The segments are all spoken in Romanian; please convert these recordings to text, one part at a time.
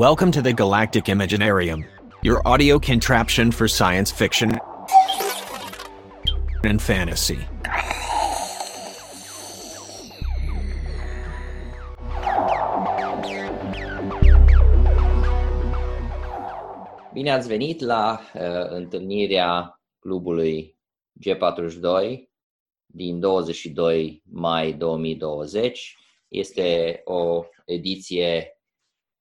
Welcome to the Galactic Imaginarium, your audio contraption for science fiction and fantasy. Bine ați venit la uh, întâlnirea clubului G42 din 22 mai 2020. Este o ediție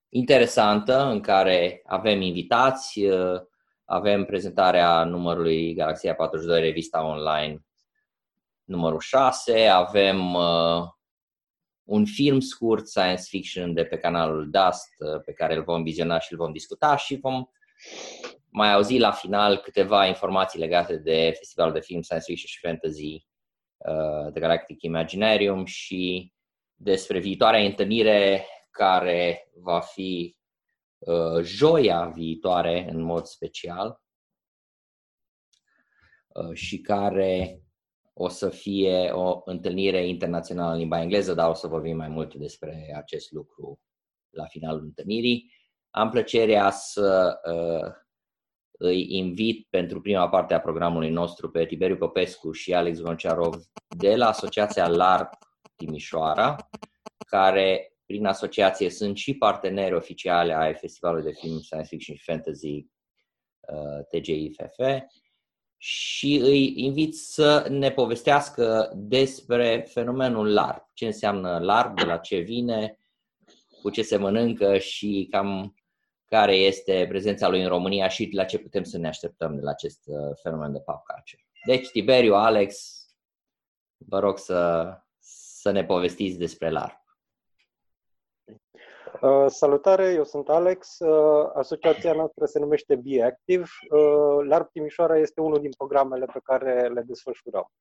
interesantă în care avem invitați, uh, avem prezentarea numărului Galaxia 42 revista online numărul 6, avem uh, un film scurt science fiction de pe canalul Dust uh, pe care îl vom viziona și îl vom discuta și vom mai auzi la final câteva informații legate de festivalul de film science fiction și fantasy The Galactic Imaginarium și despre viitoarea întâlnire care va fi uh, joia viitoare în mod special uh, și care o să fie o întâlnire internațională în limba engleză, dar o să vorbim mai mult despre acest lucru la finalul întâlnirii. Am plăcerea să uh, îi invit pentru prima parte a programului nostru pe Tiberiu Popescu și Alex Gonciarov de la Asociația LARP Timișoara, care prin asociație sunt și parteneri oficiale ai Festivalului de Film Science Fiction și Fantasy uh, TGIFF și îi invit să ne povestească despre fenomenul LARP. Ce înseamnă LARP, de la ce vine, cu ce se mănâncă și cam care este prezența lui în România și la ce putem să ne așteptăm de la acest uh, fenomen de pop culture. Deci, Tiberiu, Alex, vă rog să, să ne povestiți despre LARP. Uh, salutare, eu sunt Alex. Uh, asociația noastră se numește Be Active. Uh, LARP Timișoara este unul din programele pe care le desfășurăm.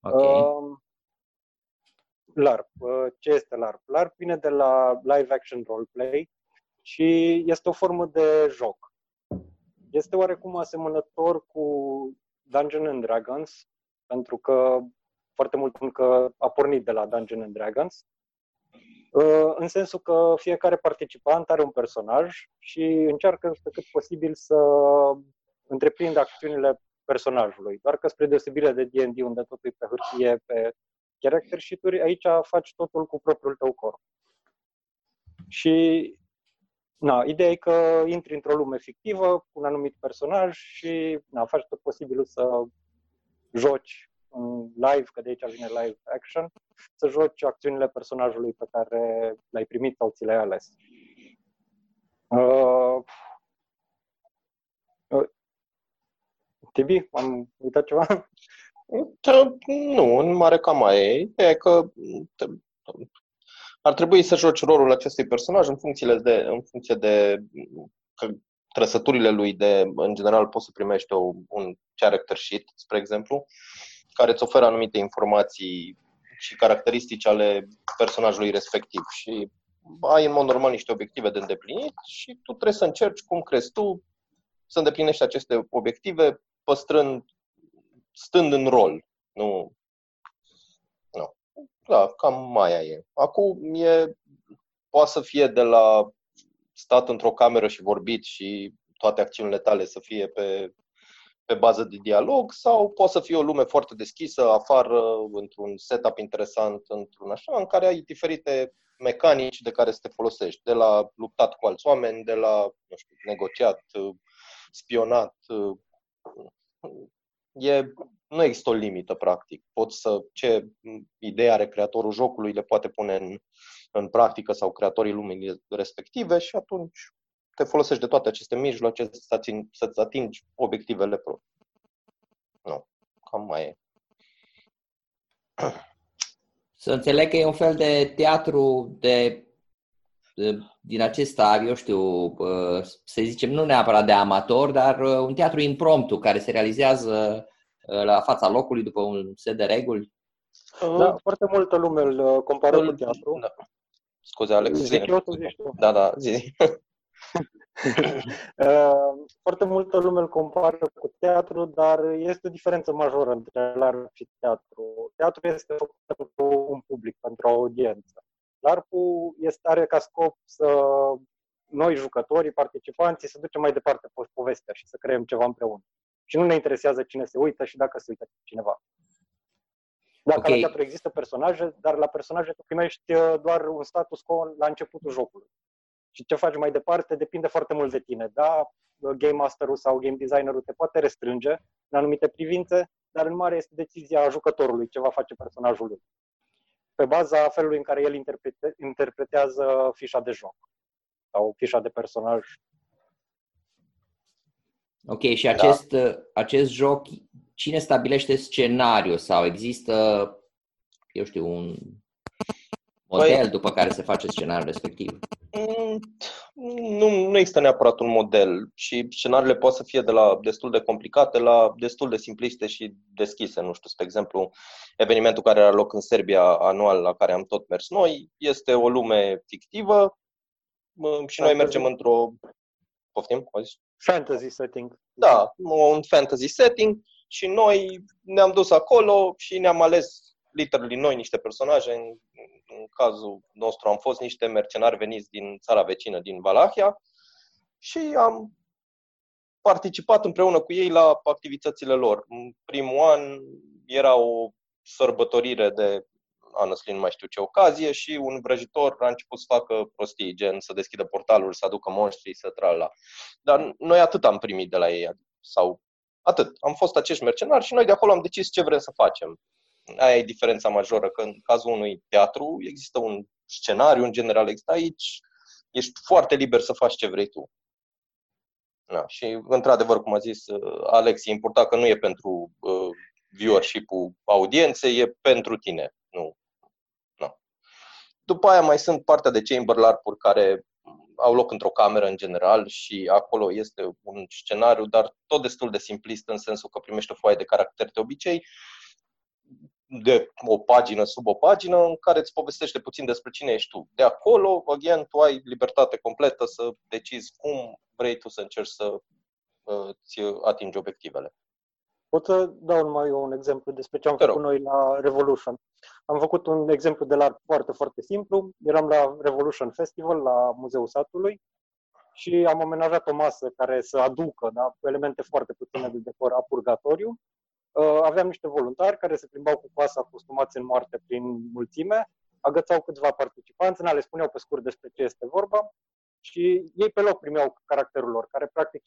Okay. Uh, LARP. Uh, ce este LARP? LARP vine de la Live Action Roleplay și este o formă de joc. Este oarecum asemănător cu Dungeons and Dragons, pentru că foarte mult că a pornit de la Dungeons and Dragons Uh, în sensul că fiecare participant are un personaj și încearcă pe cât posibil să întreprindă acțiunile personajului. Doar că spre deosebire de D&D, unde totul e pe hârtie, pe character sheet aici faci totul cu propriul tău corp. Și na, ideea e că intri într-o lume fictivă cu un anumit personaj și na, faci tot posibilul să joci în live, că de aici vine live action, să joci acțiunile personajului pe care l-ai primit sau ți le-ai ales. Uh, uh, Tibi, am uitat ceva? Da, nu, în mare cam mai e. E că ar trebui să joci rolul acestui personaj în funcție de, în funcție de că trăsăturile lui de, în general, poți să primești o, un character sheet, spre exemplu, care îți oferă anumite informații și caracteristici ale personajului respectiv. Și ai în mod normal niște obiective de îndeplinit și tu trebuie să încerci cum crezi tu să îndeplinești aceste obiective păstrând, stând în rol. Nu, nu. Da, cam mai aia e. Acum e, poate să fie de la stat într-o cameră și vorbit și toate acțiunile tale să fie pe pe bază de dialog sau poate să fie o lume foarte deschisă, afară, într-un setup interesant, într-un așa, în care ai diferite mecanici de care să te folosești, de la luptat cu alți oameni, de la, nu știu, negociat, spionat. E, nu există o limită, practic. Poți să, ce idee are creatorul jocului, le poate pune în, în practică sau creatorii lumii respective și atunci te folosești de toate aceste mijloace să-ți atingi obiectivele proprii. Nu, cam mai e. Să înțeleg că e un fel de teatru de, de din acesta, eu știu, să zicem, nu neapărat de amator, dar un teatru impromptu care se realizează la fața locului după un set de reguli. Da, foarte multă lume îl compară cu teatru. Da. Scuze, Alex. Zic eu, tu zici tu. Da, da, zi. Uh, foarte multă lume îl compară cu teatru, dar este o diferență majoră între LARP și teatru. Teatru este pentru un public, pentru o audiență. LARP-ul este, are ca scop să noi, jucătorii, participanții, să ducem mai departe povestea și să creăm ceva împreună. Și nu ne interesează cine se uită și dacă se uită cineva. Dacă okay. la teatru există personaje, dar la personaje tu primești uh, doar un status quo la începutul jocului. Și ce faci mai departe depinde foarte mult de tine. Da, game masterul sau game designerul te poate restrânge în anumite privințe, dar în mare este decizia jucătorului ce va face personajul lui. Pe baza felului în care el interprete, interpretează fișa de joc sau fișa de personaj. Ok, și da. acest, da. acest joc, cine stabilește scenariu sau există, eu știu, un model păi, după care se face scenariul respectiv? Mm, nu, nu există neapărat un model și scenariile pot să fie de la destul de complicate la destul de simpliste și deschise. Nu știu, spre exemplu, evenimentul care are loc în Serbia anual, la care am tot mers noi, este o lume fictivă și noi mergem într-o... Poftim? Fantasy setting. Da, un fantasy setting și noi ne-am dus acolo și ne-am ales literally noi niște personaje. În, în cazul nostru am fost niște mercenari veniți din țara vecină, din Valahia și am participat împreună cu ei la activitățile lor. În primul an era o sărbătorire de honestly nu mai știu ce ocazie și un vrăjitor a început să facă prostii, gen să deschidă portalul, să aducă monștri, să la. Dar noi atât am primit de la ei, sau atât. Am fost acești mercenari și noi de acolo am decis ce vrem să facem. Aia e diferența majoră, că în cazul unui teatru există un scenariu, în general există aici, ești foarte liber să faci ce vrei tu. Da, și într-adevăr, cum a zis uh, Alex, e important că nu e pentru uh, viewership-ul audienței, e pentru tine. Nu. nu. După aia mai sunt partea de chamber larp care au loc într-o cameră în general și acolo este un scenariu, dar tot destul de simplist în sensul că primești o foaie de caracter de obicei de o pagină sub o pagină în care îți povestește puțin despre cine ești tu. De acolo, again, tu ai libertate completă să decizi cum vrei tu să încerci să îți uh, atingi obiectivele. Pot să dau mai un exemplu despre ce am făcut noi la Revolution. Am făcut un exemplu de la foarte, foarte simplu. Eram la Revolution Festival, la Muzeul Satului, și am amenajat o masă care să aducă da, elemente foarte puține de decor a purgatoriu Uh, aveam niște voluntari care se plimbau cu coasa costumați în moarte prin mulțime, agățau câțiva participanți, le spuneau pe scurt despre ce este vorba și ei pe loc primeau caracterul lor, care practic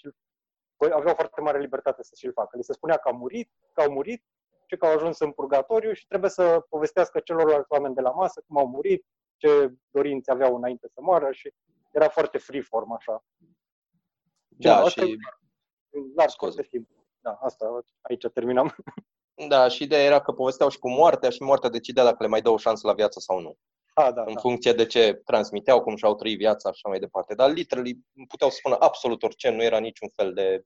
păi, aveau foarte mare libertate să și-l facă. Li se spunea că au murit, că au murit și că au ajuns în purgatoriu și trebuie să povestească celorlalți oameni de la masă cum au murit, ce dorințe aveau înainte să moară și era foarte freeform așa. Da, și... Dar foarte simplu. Da, asta, aici terminam. Da, și ideea era că povesteau și cu moartea și moartea decidea dacă le mai dă o șansă la viață sau nu. A, da, în da. funcție de ce transmiteau, cum și-au trăit viața și așa mai departe. Dar literally puteau să spună absolut orice, nu era niciun fel de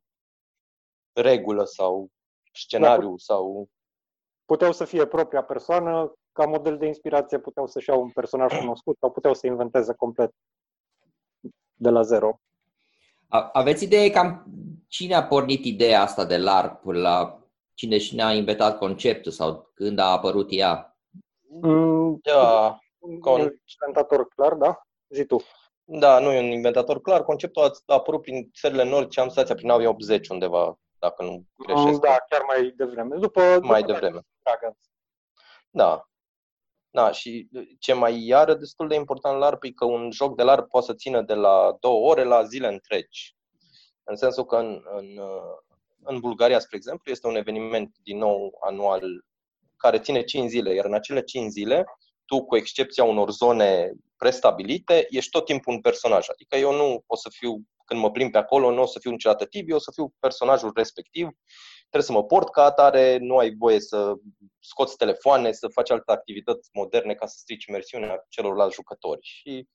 regulă sau scenariu da, sau... Puteau să fie propria persoană, ca model de inspirație puteau să-și iau un personaj cunoscut sau puteau să inventeze complet de la zero. Aveți idee cam cine a pornit ideea asta de LARP? La cine și ne-a inventat conceptul sau când a apărut ea? Mm, da, un inventator clar, da? Zi tu. Da, nu e un inventator clar. Conceptul a apărut prin țările nordice, am stația prin anii 80 undeva, dacă nu greșesc. Da, chiar mai devreme. După, mai după devreme. Da. Da, și ce mai iară destul de important la LARP e că un joc de LARP poate să țină de la două ore la zile întregi. În sensul că în, în, în Bulgaria, spre exemplu, este un eveniment din nou anual care ține 5 zile, iar în acele 5 zile, tu, cu excepția unor zone prestabilite, ești tot timpul un personaj. Adică eu nu o să fiu, când mă plimb pe acolo, nu o să fiu niciodată Tibi, o să fiu personajul respectiv trebuie să mă port ca atare, nu ai voie să scoți telefoane, să faci alte activități moderne ca să strici imersiunea celorlalți jucători. Și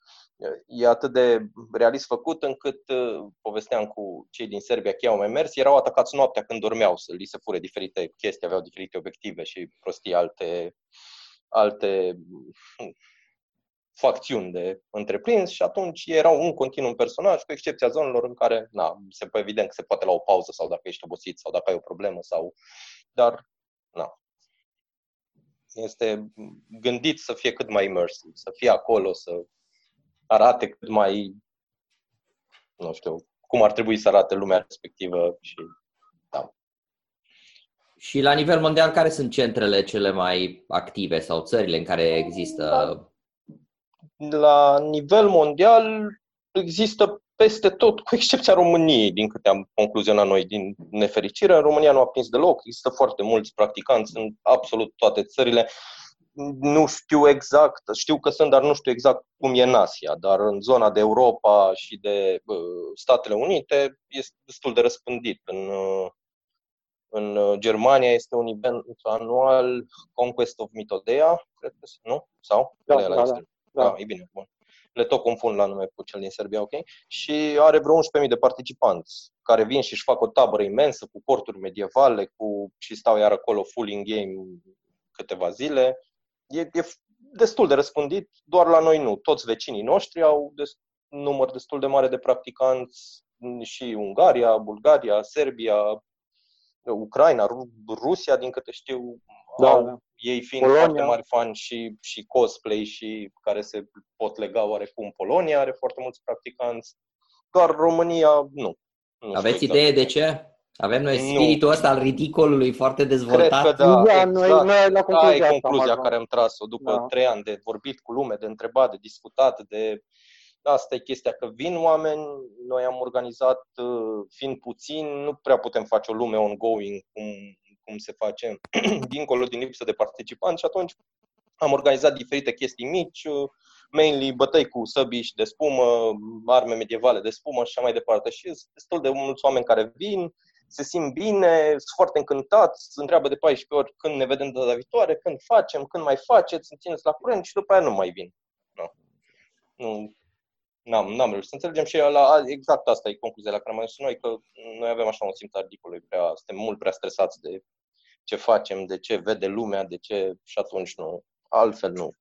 e atât de realist făcut încât povesteam cu cei din Serbia că au mai mers, erau atacați noaptea când dormeau să li se fure diferite chestii, aveau diferite obiective și prostii alte, alte facțiuni de întreprins și atunci erau un continuu personaj, cu excepția zonelor în care, na, se poate evident că se poate la o pauză sau dacă ești obosit sau dacă ai o problemă sau, dar, na, este gândit să fie cât mai immersive, să fie acolo, să arate cât mai nu știu, cum ar trebui să arate lumea respectivă și da. Și la nivel mondial, care sunt centrele cele mai active sau țările în care există? La nivel mondial există peste tot, cu excepția României, din câte am concluzionat noi, din nefericire. În România nu a prins deloc, există foarte mulți practicanți în absolut toate țările. Nu știu exact, știu că sunt, dar nu știu exact cum e în Asia, dar în zona de Europa și de uh, Statele Unite este destul de răspândit. În, uh, în Germania este un event anual Conquest of Mitodea, cred că nu? Sau? Da, da, da, da. da. E bine, bun le tot confund la nume cu cel din Serbia, ok? Și are vreo 11.000 de participanți care vin și își fac o tabără imensă cu corturi medievale cu, și stau iar acolo full in game câteva zile. E, e destul de răspândit, doar la noi nu. Toți vecinii noștri au des, număr destul de mare de practicanți și Ungaria, Bulgaria, Serbia, Ucraina, Rusia, din câte știu, da, au, da. ei fiind Polonia. foarte mari fani și, și cosplay și care se pot lega oarecum. Polonia are foarte mulți practicanți, doar România nu. nu Aveți idee exact. de ce? Avem noi spiritul nu. ăsta al ridicolului foarte dezvoltat? Cred că da, da exact. noi, noi la concluzia, da, e concluzia care am tras-o după da. trei ani de vorbit cu lume, de întrebat, de discutat, de Asta e chestia, că vin oameni, noi am organizat, uh, fiind puțin, nu prea putem face o lume ongoing cum, cum se face dincolo din lipsă de participanți și atunci am organizat diferite chestii mici, uh, mainly bătăi cu săbiși de spumă, arme medievale de spumă și așa mai departe. Și sunt destul de mulți oameni care vin, se simt bine, sunt foarte încântați, se întreabă de 14 ori când ne vedem data viitoare, când facem, când mai faceți, țineți la curent și după aia nu mai vin. Nu. nu n-am, n-am reușit să înțelegem și la, exact asta e concluzia la care am ajuns noi, că noi avem așa un simț ridicol, prea, suntem mult prea stresați de ce facem, de ce vede lumea, de ce și atunci nu. Altfel nu.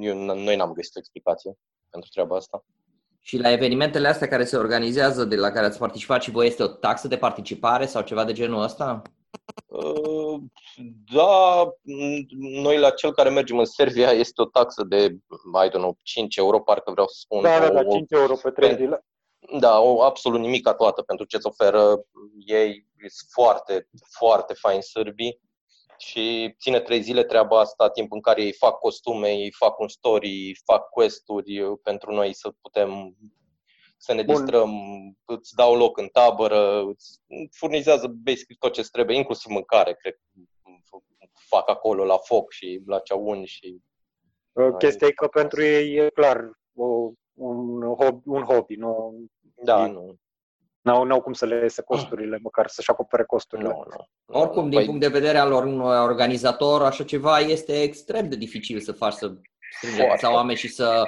Eu, noi n-am găsit o explicație pentru treaba asta. Și la evenimentele astea care se organizează, de la care ați participat și voi, este o taxă de participare sau ceva de genul ăsta? Uh, da, noi la cel care mergem în Serbia este o taxă de, I don't know, 5 euro, parcă vreau să spun. Da, da, da, 5 euro pe 3 zile. Da, o absolut nimic toată pentru ce îți oferă ei. Sunt foarte, foarte fain sârbii și ține trei zile treaba asta, timp în care ei fac costume, ei fac un story, fac quest-uri pentru noi să putem să ne Bun. distrăm, îți dau loc în tabără, îți furnizează basic tot ce trebuie, inclusiv mâncare, cred fac acolo la foc și la ceaun și... Chestia e că pentru ei e clar o, un, hobby, un hobby, nu... Da, e, nu. N-au, n-au cum să le iese costurile, măcar să-și acopere costurile. Nu, nu. Oricum, din păi... punct de vedere al unui organizator, așa ceva este extrem de dificil să faci să strângi oameni și să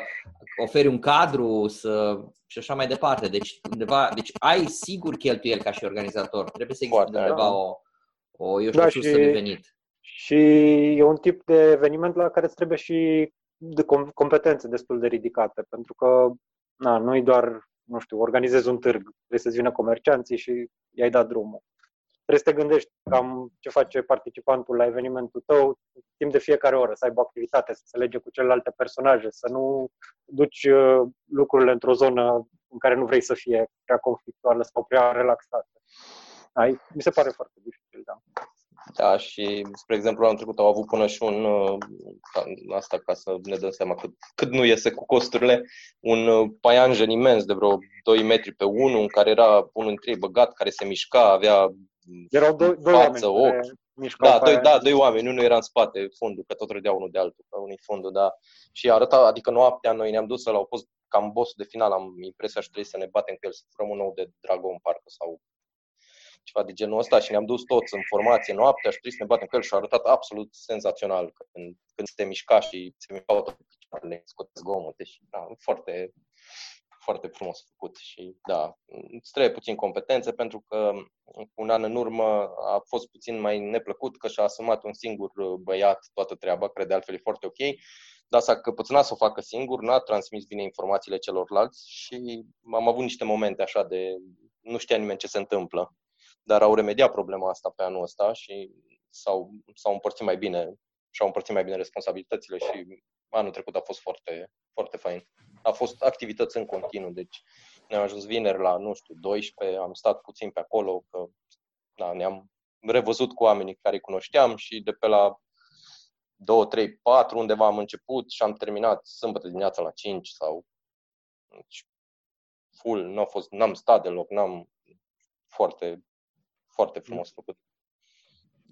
oferi un cadru să, și așa mai departe. Deci, undeva, deci ai sigur cheltuieli ca și organizator. Trebuie să existe undeva da. o, o, eu știu, da, sursă de venit. Și e un tip de eveniment la care îți trebuie și de competențe destul de ridicate, pentru că na, nu doar, nu știu, organizezi un târg, trebuie să-ți vină comercianții și i-ai dat drumul. Trebuie să te gândești cam ce face participantul la evenimentul tău timp de fiecare oră, să aibă o activitate, să se lege cu celelalte personaje, să nu duci uh, lucrurile într-o zonă în care nu vrei să fie prea conflictuală sau prea relaxată. Ai, mi se pare foarte dificil, da. Da, și, spre exemplu, anul trecut au avut până și un, uh, asta ca să ne dăm seama cât, cât nu iese cu costurile, un uh, paianjen imens de vreo 2 metri pe 1, în care era unul dintre ei băgat, care se mișca, avea Erau doi, doi față, oameni ochi. Da, doi, da, doi oameni, unul era în spate, fundul, că tot râdea unul de altul, că unul fundul, da. Și arăta, adică noaptea noi ne-am dus la au fost cam boss de final, am impresia și trebuie să ne batem cu el, să furăm un nou de Dragon parcă sau ceva de genul ăsta și ne-am dus toți în formație noaptea și trebuie să ne batem cu el și a arătat absolut senzațional când, când se mișca și se mișcau toate picioarele, scoate zgomote și da, foarte, foarte frumos făcut și da, îți trebuie puțin competențe pentru că un an în urmă a fost puțin mai neplăcut că și-a asumat un singur băiat toată treaba, cred de altfel e foarte ok, dar s-a căpățânat să o facă singur, n-a transmis bine informațiile celorlalți și am avut niște momente așa de nu știa nimeni ce se întâmplă dar au remediat problema asta pe anul ăsta și s-au, s-au împărțit mai bine și-au împărțit mai bine responsabilitățile și anul trecut a fost foarte, foarte fain. A fost activități în continuu, deci ne-am ajuns vineri la, nu știu, 12, am stat puțin pe acolo, că da, ne-am revăzut cu oamenii care îi cunoșteam și de pe la 2, 3, 4 undeva am început și am terminat sâmbătă dimineața la 5 sau deci, full, n-a fost, n-am stat deloc, n-am foarte, foarte frumos făcut.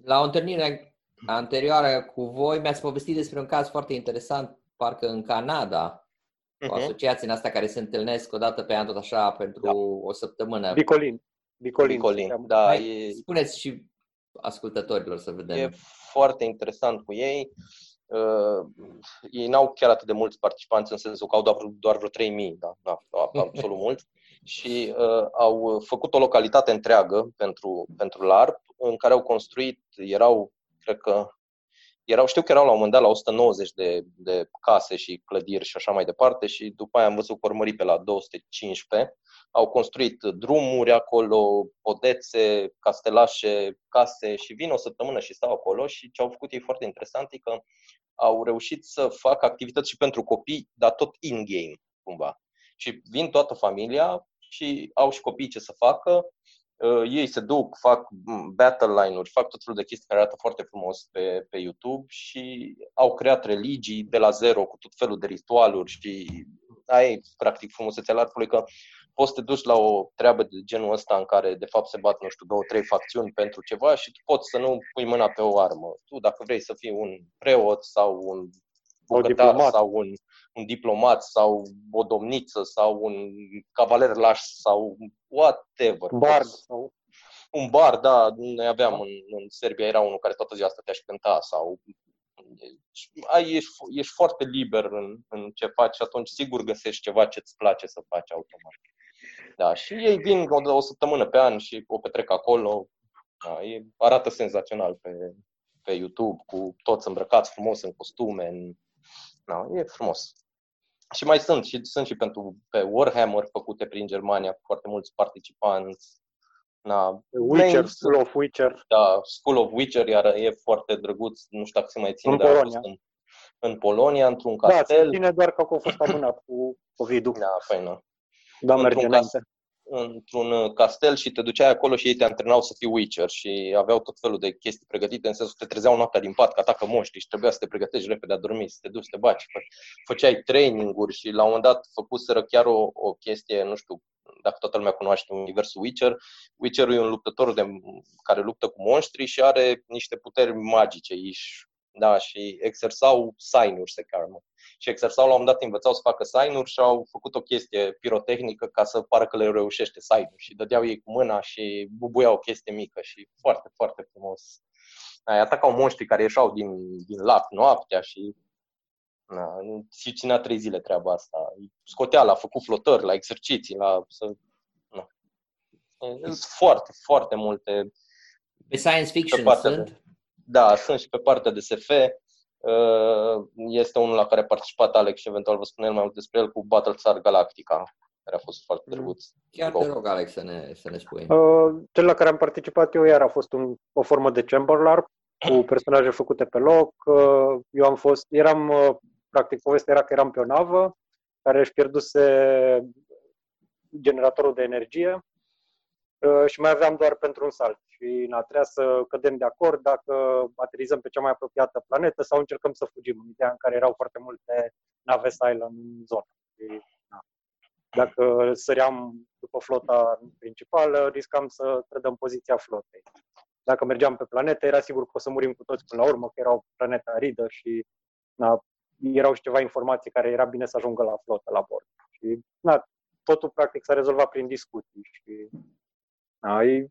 La o întâlnire anterioară cu voi mi-ați povestit despre un caz foarte interesant, parcă în Canada, uh-huh. o mhm. asociație în asta care se întâlnesc o dată pe an tot așa pentru da. o săptămână. Bicolin. Bicolin, Bicolin da. Hai, e... Spuneți și ascultătorilor să vedem. E foarte interesant cu ei. Uh, ei n-au chiar atât de mulți participanți în sensul că au doar, doar vreo 3.000, da, da, absolut mulți. Și uh, au făcut o localitate întreagă pentru, pentru LARP în care au construit, erau, cred că, erau, știu că erau la un moment dat la 190 de, de case și clădiri și așa mai departe și după aia am văzut că urmări pe la 215 au construit drumuri acolo, podețe, castelașe, case și vin o săptămână și stau acolo și ce au făcut ei foarte interesant e că au reușit să facă activități și pentru copii, dar tot in-game, cumva. Și vin toată familia și au și copii ce să facă, uh, ei se duc, fac battle line-uri, fac tot felul de chestii care arată foarte frumos pe, pe YouTube și au creat religii de la zero cu tot felul de ritualuri și aia e practic frumusețea larpului că poți să te duci la o treabă de genul ăsta în care de fapt se bat, nu știu, două, trei facțiuni pentru ceva și tu poți să nu pui mâna pe o armă. Tu dacă vrei să fii un preot sau un bucătar sau un, un diplomat sau o domniță sau un cavaler laș sau whatever. Bard. Sau... Un bar, da, noi aveam în, în Serbia, era unul care toată ziua stătea și cânta sau ai, ești, ești foarte liber în, în ce faci și atunci sigur găsești ceva ce îți place să faci automat. Da, și ei vin o, o săptămână pe an și o petrec acolo. Da, e, arată senzațional pe, pe YouTube, cu toți îmbrăcați frumos în costume. În, da, e frumos. Și mai sunt și sunt și pentru pe Warhammer făcute prin Germania cu foarte mulți participanți. Na, Witcher, School of Witcher. Da, School of Witcher iar e foarte drăguț, nu știu dacă se mai ține, în dar Polonia. În, în Polonia, într-un castel. Da, se ține doar că a fost amânat cu COVID-ul. Da, faină. Da, merge înainte într-un uh, castel și te duceai acolo și ei te antrenau să fii Witcher și aveau tot felul de chestii pregătite, în sensul că te trezeau noaptea din pat, că atacă moștri și trebuia să te pregătești repede a dormi, să te duci să te baci. Făceai training-uri și la un moment dat făcuseră chiar o, o chestie, nu știu dacă toată lumea cunoaște universul Witcher. Witcherul e un luptător de, care luptă cu monștri și are niște puteri magice. Ești da, și exersau sign-uri, se cheamă. Și exersau, la un moment dat învățau să facă sign și au făcut o chestie pirotehnică ca să pară că le reușește sign și dădeau ei cu mâna și bubuiau o chestie mică și foarte, foarte frumos. Ai atacau monștri care ieșau din, din lac noaptea și na, și ținea trei zile treaba asta. Scotea la făcut flotări, la exerciții, la... Să, na. Sunt foarte, foarte multe... Pe science fiction sunt? De, da, sunt și pe partea de SF. Uh, este unul la care a participat Alex și eventual vă spune el mai mult despre el cu Battlestar Galactica, care a fost foarte mm. drăguț. Chiar te rog, Alex, să ne, să ne spui. Uh, cel la care am participat eu iar a fost un, o formă de Chamber LARP cu personaje făcute pe loc. Uh, eu am fost, eram, uh, practic, povestea era că eram pe o navă care își pierduse generatorul de energie uh, și mai aveam doar pentru un salt și na, trebuia să cădem de acord dacă aterizăm pe cea mai apropiată planetă sau încercăm să fugim, în ideea în care erau foarte multe nave Silent în zonă. Și, na, dacă săream după flota principală, riscam să trădăm poziția flotei. Dacă mergeam pe planetă, era sigur că o să murim cu toți până la urmă, că era o planetă aridă și na, erau și ceva informații care era bine să ajungă la flotă, la bord. Și na, totul practic s-a rezolvat prin discuții și na, e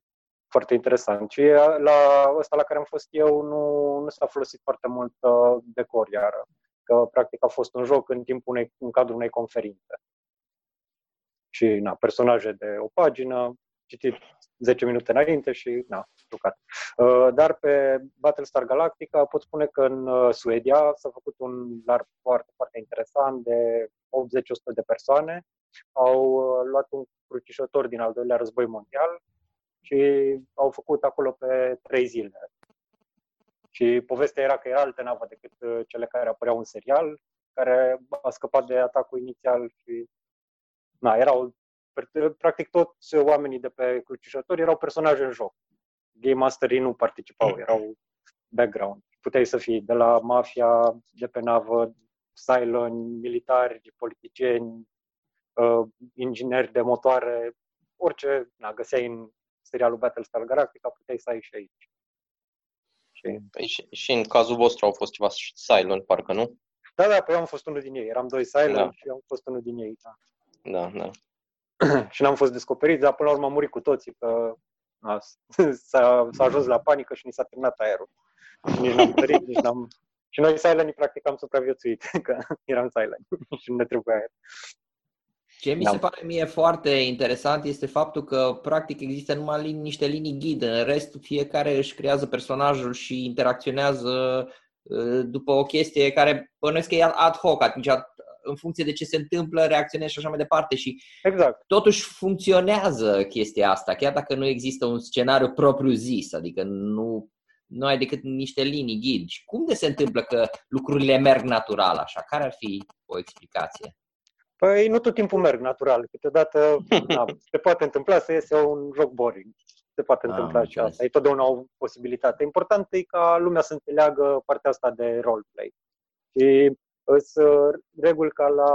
foarte interesant. Și la ăsta la care am fost eu nu, nu s-a folosit foarte mult uh, decor iară, că practic a fost un joc în timpul unei, în cadrul unei conferințe. Și na, personaje de o pagină, citit 10 minute înainte și na, jucat. Uh, dar pe Battlestar Galactica pot spune că în uh, Suedia s-a făcut un larg foarte, foarte interesant de 80-100 de persoane. Au uh, luat un crucișător din al doilea război mondial și au făcut acolo pe trei zile. Și povestea era că era altă navă decât uh, cele care apăreau în serial, care a scăpat de atacul inițial și na, era o Practic toți oamenii de pe Crucișători erau personaje în joc. Game Masterii nu participau, erau background. Puteai să fii de la mafia, de pe navă, Cylon, militari, politicieni, uh, ingineri de motoare, orice na, găseai în serialul Battlestar Galactica, puteai să ai și aici. Și... Păi și, și în cazul vostru au fost ceva Cylon, parcă nu? Da, da, păi eu am fost unul din ei. Eram doi Cylon da. și eu am fost unul din ei. Da, da. da. și n-am fost descoperiți, dar până la urmă am murit cu toții, că a, s-a, s-a ajuns la panică și ni s-a terminat aerul. Și nici n-am tărit, nici n-am... Și noi Silent practic am supraviețuit, că eram Silent și nu ne trebuia aer. Ce mi se pare mie foarte interesant este faptul că practic există numai lin- niște linii ghid, în rest fiecare își creează personajul și interacționează uh, după o chestie care bănuiesc că e ad hoc, atunci în funcție de ce se întâmplă, reacționezi și așa mai departe. Și exact. totuși funcționează chestia asta, chiar dacă nu există un scenariu propriu zis, adică nu, nu ai decât niște linii ghid. Și cum de se întâmplă că lucrurile merg natural așa? Care ar fi o explicație? Păi nu tot timpul merg natural. Câteodată na, se poate întâmpla să iese un joc boring. Se poate ah, întâmpla și asta. E totdeauna o posibilitate. Important e ca lumea să înțeleagă partea asta de roleplay. Și sunt reguli ca la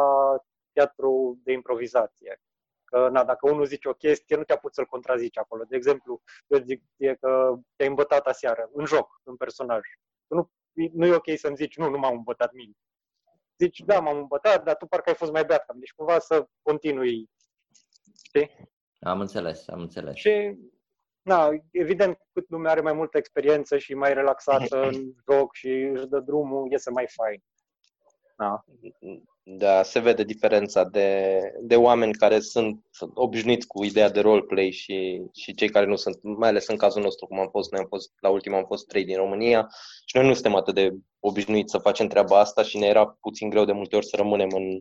teatru de improvizație. Că, na, dacă unul zice o chestie, nu te apuci să-l contrazici acolo. De exemplu, eu zic e că te-ai îmbătat aseară, în joc, în personaj. Nu, nu e ok să-mi zici, nu, nu m-am îmbătat mine. Zici, da, m-am îmbătat, dar tu parcă ai fost mai beat. Deci cumva să continui. Știi? Am înțeles, am înțeles. Și, na, evident, cât lumea are mai multă experiență și mai relaxată în joc și își dă drumul, iese mai fain. Da. Da, se vede diferența de, de oameni care sunt obișnuiți cu ideea de roleplay și, și cei care nu sunt, mai ales în cazul nostru, cum am fost, noi am fost, la ultima am fost trei din România și noi nu suntem atât de obișnuiți să facem treaba asta și ne era puțin greu de multe ori să rămânem în,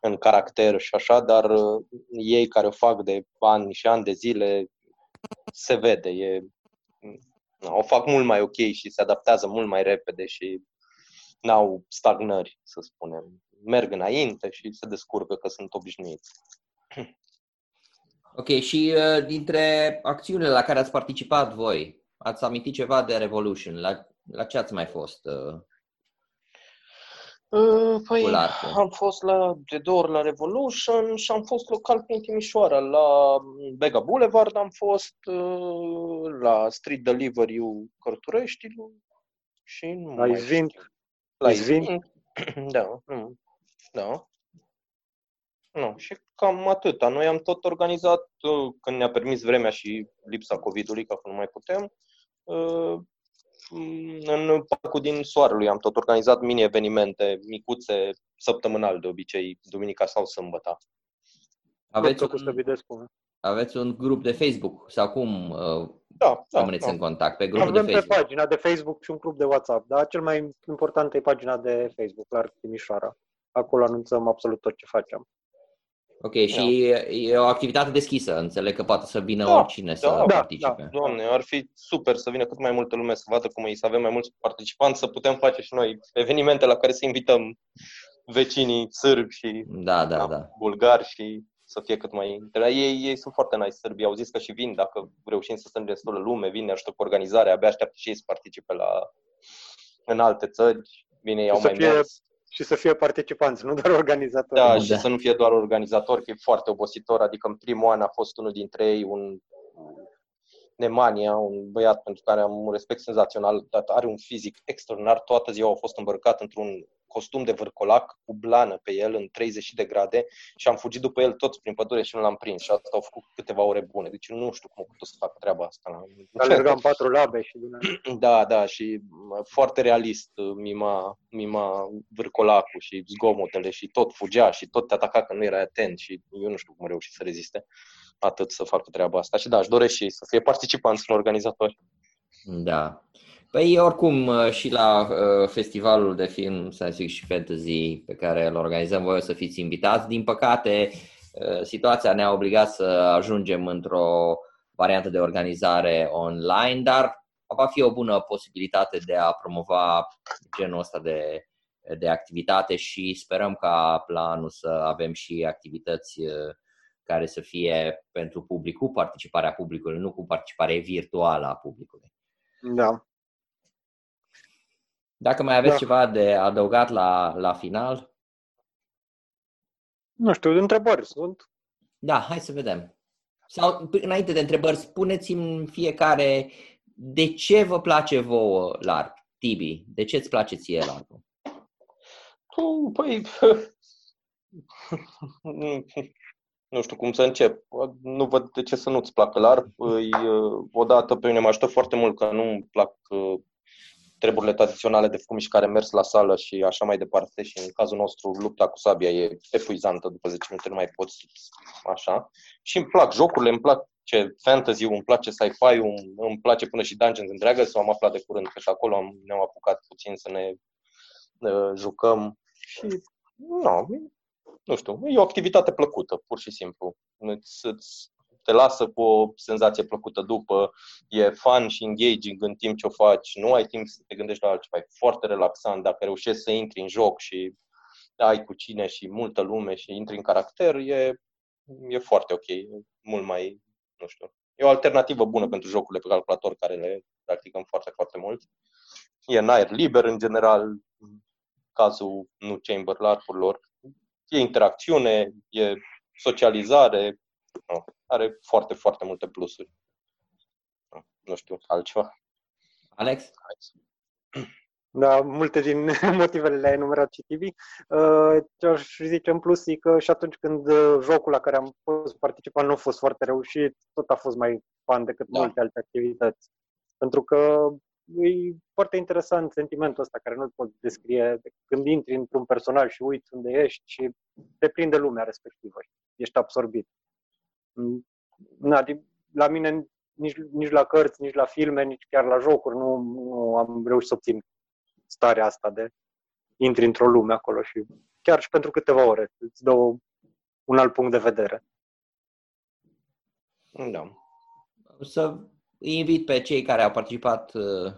în caracter și așa, dar uh, ei care o fac de ani și ani de zile, se vede, e, o fac mult mai ok și se adaptează mult mai repede și n-au stagnări, să spunem. Merg înainte și se descurcă că sunt obișnuiți. Ok, și uh, dintre acțiunile la care ați participat voi, ați amintit ceva de Revolution? La, la ce ați mai fost? Uh, uh Păi am fost la, de două ori la Revolution și am fost local prin Timișoara. La Bega Boulevard am fost, uh, la Street Delivery Cărturești și nu la mai Izvint. La Izvin? Da, nu. Da. Nu, și cam atâta. Noi am tot organizat, uh, când ne-a permis vremea și lipsa COVID-ului, că nu mai putem, uh, în parcul din Soarelui am tot organizat mini-evenimente micuțe, săptămânal de obicei, duminica sau sâmbătă. Aveți un, aveți un grup de Facebook sau cum uh, da, da, rămâneți da. în contact pe grupul Avem de Facebook? pe pagina de Facebook și un grup de WhatsApp, dar cel mai important e pagina de Facebook, la Timișoara. Acolo anunțăm absolut tot ce facem. Ok, și da. e o activitate deschisă, înțeleg că poate să vină da, oricine da, să da, participe. Da, doamne, ar fi super să vină cât mai multă lume să vadă cum e, să avem mai mulți participanți, să putem face și noi evenimente la care să invităm vecinii sârbi și da, da, da. bulgari și să fie cât mai... Ei, ei sunt foarte nice, sârbii. Au zis că și vin, dacă reușim să strângem de lume, vin, ne ajută cu organizarea, abia așteaptă și ei să participe la, în alte țări. Bine, ei au mai fie, mers. Și să fie participanți, nu doar organizatori. Da, și da. să nu fie doar organizatori, că e foarte obositor. Adică în primul an a fost unul dintre ei un Nemania, un băiat pentru care am un respect senzațional, dar are un fizic extraordinar. Toată ziua a fost îmbrăcat într-un costum de vârcolac cu blană pe el în 30 de grade și am fugit după el toți prin pădure și nu l-am prins și asta au făcut câteva ore bune. Deci nu știu cum a putut să facă treaba asta. Alergam patru labe și din Da, da, și foarte realist mima, mima vârcolacul și zgomotele și tot fugea și tot te ataca că nu era atent și eu nu știu cum reuși să reziste atât să facă treaba asta. Și da, aș doresc și să fie participanți în organizatori. Da. Păi oricum uh, și la uh, festivalul de film science fiction și fantasy pe care îl organizăm voi o să fiți invitați. Din păcate, uh, situația ne-a obligat să ajungem într-o variantă de organizare online, dar va fi o bună posibilitate de a promova genul ăsta de, de activitate și sperăm ca planul să avem și activități care să fie pentru public, cu participarea publicului, nu cu participare virtuală a publicului. Da. Dacă mai aveți Da. ceva de adăugat la, la final, Nu știu, întrebări sunt. da, hai să vedem. Sau, p- înainte de întrebări, spuneți-mi fiecare de ce vă place vouă LARP, Tibi? De ce îți place ție larp Tu, păi, nu știu cum să încep. Nu văd de ce să nu-ți placă LARP. Îi, uh, odată pe mine mă ajută foarte mult că nu-mi plac uh, treburile tradiționale de făcut mișcare, mers la sală și așa mai departe. Și în cazul nostru, lupta cu sabia e epuizantă, după 10 minute nu mai poți așa. Și îmi plac jocurile, îmi place fantasy-ul, îmi place sci-fi-ul, îmi place până și Dungeons and Dragons, am aflat de curând că și acolo am, ne-am apucat puțin să ne uh, jucăm și nu, nu știu, e o activitate plăcută, pur și simplu. Îți, îți, te lasă cu o senzație plăcută după, e fun și engaging în timp ce o faci, nu ai timp să te gândești la altceva, e foarte relaxant dacă reușești să intri în joc și ai cu cine și multă lume și intri în caracter, e, e foarte ok, e mult mai, nu știu, e o alternativă bună pentru jocurile pe calculator care le practicăm foarte, foarte mult. E în aer liber în general, cazul nu chamber larpurilor. E interacțiune, e socializare, nu, are foarte, foarte multe plusuri. Nu, nu știu, altceva. Alex? Da, multe din motivele le-ai enumerat și Tibi. Uh, Ce aș zice în plus e că și atunci când uh, jocul la care am fost participat nu a fost foarte reușit, tot a fost mai fan decât Da. multe alte activități. Pentru că e foarte interesant sentimentul ăsta care nu-l pot descrie când intri într-un personaj și uiți unde ești și te prinde lumea respectivă. Ești absorbit. Mm, Na, din- la mine nici, nici la cărți, nici la filme, nici chiar la jocuri nu, nu am reușit să obțin starea asta de intri într-o lume acolo și chiar și pentru câteva ore îți dă o, un alt punct de vedere. Da. Să îi invit pe cei care au participat uh,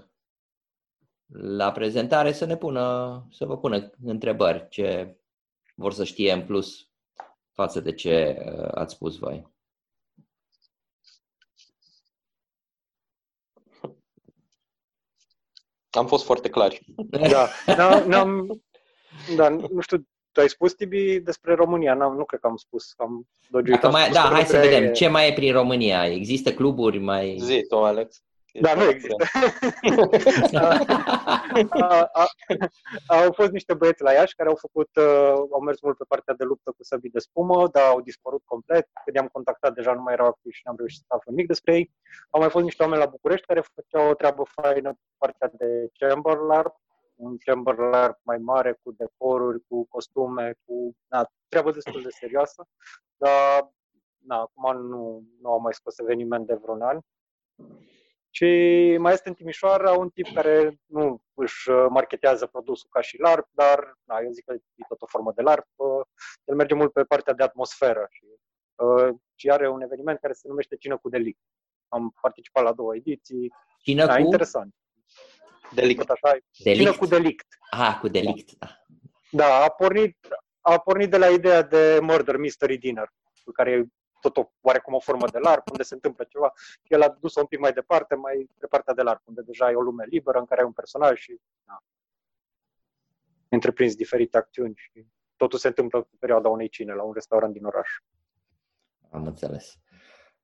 la prezentare să ne pună, să vă pună întrebări ce vor să știe în plus față de ce uh, ați spus voi. Am fost foarte clari. Da, n-am, n-am, da, nu știu, tu ai spus, Tibi, despre România, n-am, nu cred că am spus, am dogiuit. Dacă am mai, spus da, că hai să lucrurile- vedem. Ce mai e prin România? Există cluburi mai... Zi tu, Alex. Da, nu există. a, a, au fost niște băieți la Iași care au făcut, uh, au mers mult pe partea de luptă cu săbii de spumă, dar au dispărut complet. Când i-am contactat, deja nu mai erau activi și n-am reușit să aflu nimic despre ei. Au mai fost niște oameni la București care făceau o treabă faină pe partea de chamber LARP, un chamber LARP mai mare cu decoruri, cu costume, cu na, treabă destul de serioasă. Dar na, acum nu, nu au mai scos eveniment de vreun an. Și mai este în Timișoara un tip care nu își uh, marketează produsul ca și LARP, dar na, eu zic că e tot o formă de LARP. uh, El merge mult pe partea de atmosferă și, uh, și are un eveniment care se numește Cină cu Delict. Am participat la două ediții. Cină Da, cu interesant. Delict. Tot așa, Cină delict. cu Delict. Ah, cu delict. Da. Da, a pornit, a pornit de la ideea de Murder Mystery Dinner, cu care e tot o, oarecum o formă de LARP, unde se întâmplă ceva. El a dus-o un pic mai departe, mai pe partea de LARP, unde deja e o lume liberă în care ai un personaj și da, întreprins diferite acțiuni și totul se întâmplă în perioada unei cine la un restaurant din oraș. Am înțeles.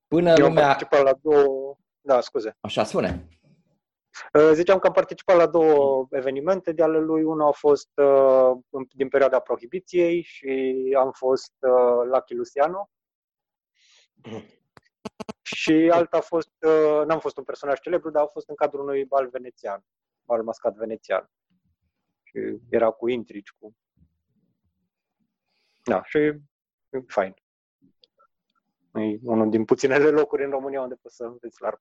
Până Eu am lumea... participat la două... Da, scuze. Așa spune. Uh, Ziceam că am participat la două evenimente de ale lui. Unul a fost uh, în- din perioada prohibiției și am fost uh, la Chilusiano. Și alta a fost, uh, n-am fost un personaj celebru, dar a fost în cadrul unui bal venețian, bal mascat venețian. Și era cu intrigi, cu... Da, și e fain. E unul din puținele locuri în România unde poți să înveți larg.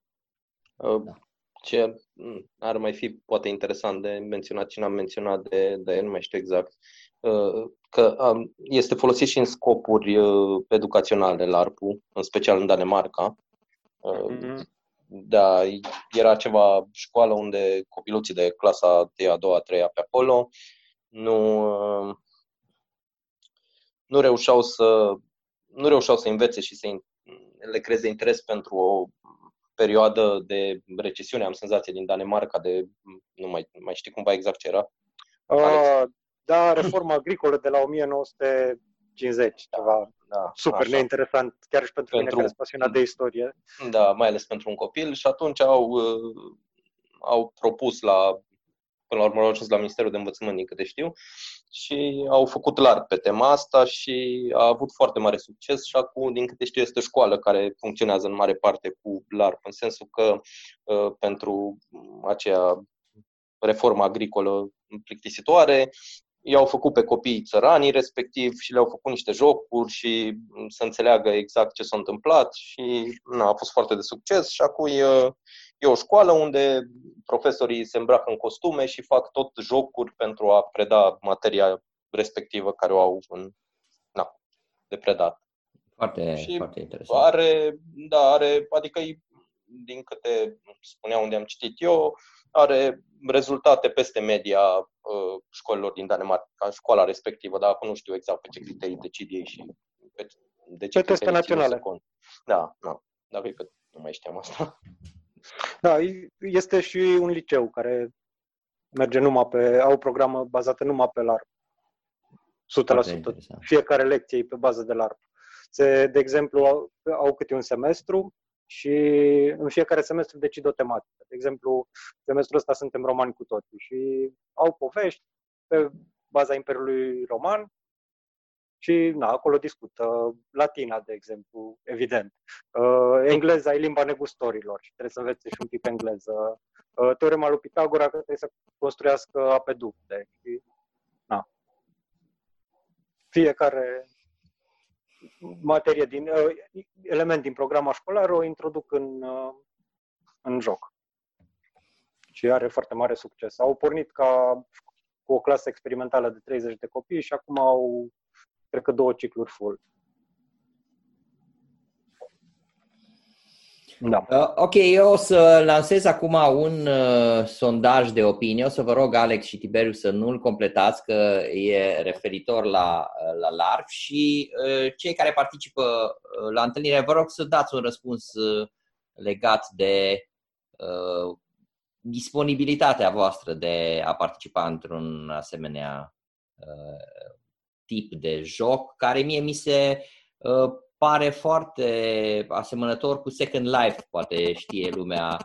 Uh, Ce mm, ar mai fi poate interesant de menționat și n-am menționat de, de el, nu mai știu exact, uh, că um, este folosit și în scopuri uh, educaționale LARP-ul, în special în Danemarca. Uh, Mhm. Da, era ceva școală unde copiluții de clasa 1, a 2, a 3 pe acolo nu, uh, nu reușeau să nu reușeau să învețe și să le creeze interes pentru o perioadă de recesiune, am senzație, din Danemarca, de nu mai, mai știi cumva exact ce era. Uh, da, reforma agricolă de la 1950, da, ceva da, super așa. neinteresant, chiar și pentru, pentru mine care sunt pasionat de istorie. Da, mai ales pentru un copil și atunci au, uh, au propus la până la urmă au ajuns la Ministerul de Învățământ, din câte știu, și au făcut larg pe tema asta și a avut foarte mare succes și acum, din câte știu, este o școală care funcționează în mare parte cu LARP, în sensul că uh, pentru aceea reformă agricolă plictisitoare, i-au făcut pe copiii țăranii respectiv și le-au făcut niște jocuri și să înțeleagă exact ce s-a întâmplat și na, a fost foarte de succes și acum e, e o școală unde profesorii se îmbracă în costume și fac tot jocuri pentru a preda materia respectivă care o au în, na, de predat. Foarte, și foarte interesant. Are, da, are, adică din câte spunea unde am citit eu, are rezultate peste media uh, școlilor din Danemarca, școala respectivă, dar acum nu știu exact pe ce criterii decid ei și pe, de ce pe teste naționale. Da, da, dar cred că nu mai știam asta. Da, este și un liceu care merge numai pe, au o programă bazată numai pe LARP. 100%. Fiecare lecție e pe bază de LARP. Se, de exemplu, au, au câte un semestru și în fiecare semestru decid o tematică. De exemplu, semestrul ăsta suntem romani cu toții și au povești pe baza Imperiului Roman și na, acolo discută latina, de exemplu, evident. Uh, engleza e limba negustorilor și trebuie să învețe și un pic engleză. Uh, teorema lui Pitagora că trebuie să construiască apeducte. Și, na. Fiecare materie din, uh, element din programa școlară o introduc în, uh, în joc. Și are foarte mare succes. Au pornit ca cu o clasă experimentală de 30 de copii și acum au, cred că, două cicluri full. Da. Uh, ok, eu o să lansez acum un uh, sondaj de opinie. O să vă rog, Alex și Tiberiu, să nu-l completați, că e referitor la, uh, la LARP și uh, cei care participă uh, la întâlnire, vă rog să dați un răspuns uh, legat de uh, disponibilitatea voastră de a participa într-un asemenea uh, tip de joc, care mie mi se uh, pare foarte asemănător cu Second Life, poate știe lumea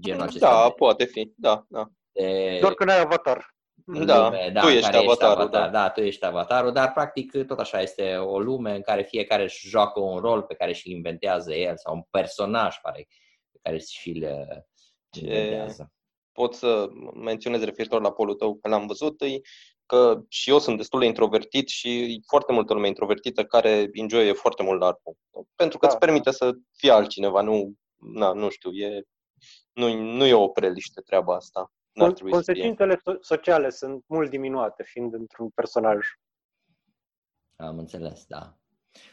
genul acesta. Da, de, poate fi, da, da. De, Doar că n-ai avatar. Da, lume, da, tu ești avatarul. Ești avatar, da. da, tu ești avatarul, dar practic tot așa este o lume în care fiecare își joacă un rol pe care și-l inventează el sau un personaj pare, pe care și-l inventează. Pot să menționez referitor la polul tău, că l-am văzut, că și eu sunt destul de introvertit și foarte multă lume introvertită care enjoy foarte mult larp Pentru că da. îți permite să fii altcineva, nu, na, nu știu, e, nu, nu e o preliște treaba asta. Con- consecințele sociale sunt mult diminuate fiind într-un personaj. Am înțeles, da.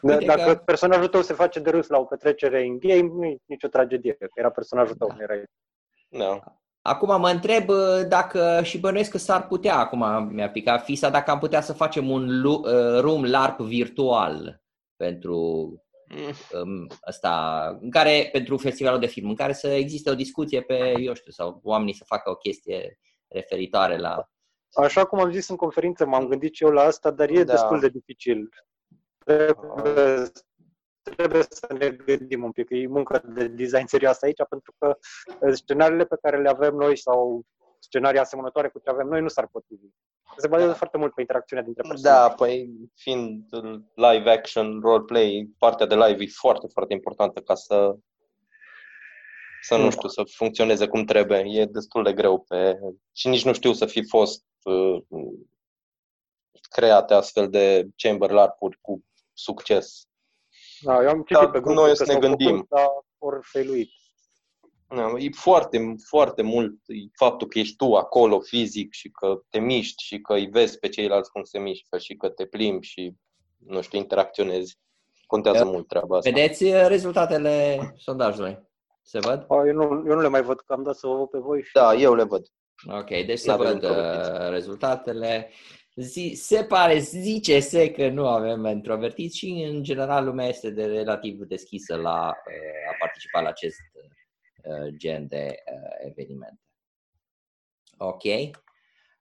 Uite Dacă că... personajul tău se face de râs la o petrecere în game, nu e nicio tragedie, că era personajul tău, da. erai. Da. Acum mă întreb uh, dacă și bănuiesc că s-ar putea, acum mi-a picat fisa, dacă am putea să facem un uh, room LARP virtual pentru mm. asta, în care, pentru festivalul de film, în care să existe o discuție pe, eu știu, sau oamenii să facă o chestie referitoare la... Așa cum am zis în conferință, m-am gândit și eu la asta, dar e da. destul de dificil. Trebuie trebuie să ne gândim un pic. E muncă de design serioasă aici, pentru că uh, scenariile pe care le avem noi sau scenarii asemănătoare cu ce avem noi nu s-ar potrivi. Se bazează da. foarte mult pe interacțiunea dintre persoane. Da, păi fiind live action, roleplay, partea de live e foarte, foarte importantă ca să să nu știu, să funcționeze cum trebuie. E destul de greu pe... și nici nu știu să fi fost uh, create astfel de chamber larp cu succes. Da, eu am citit da, pe grup noi să ne gândim. Făcut, dar ori failuit. Da, e foarte, foarte mult faptul că ești tu acolo fizic și că te miști și că îi vezi pe ceilalți cum se mișcă și că te plimbi și, nu știu, interacționezi. Contează eu, mult treaba asta. Vedeți uh, rezultatele sondajului? Se văd? A, eu, nu, eu nu le mai văd, că am dat să o văd pe voi. Și... Da, eu le văd. Ok, deci se văd uh, rezultatele. Zi, se pare, zice-se că nu avem introvertiți și în general lumea este de relativ deschisă la uh, a participa la acest uh, gen de uh, evenimente. Ok.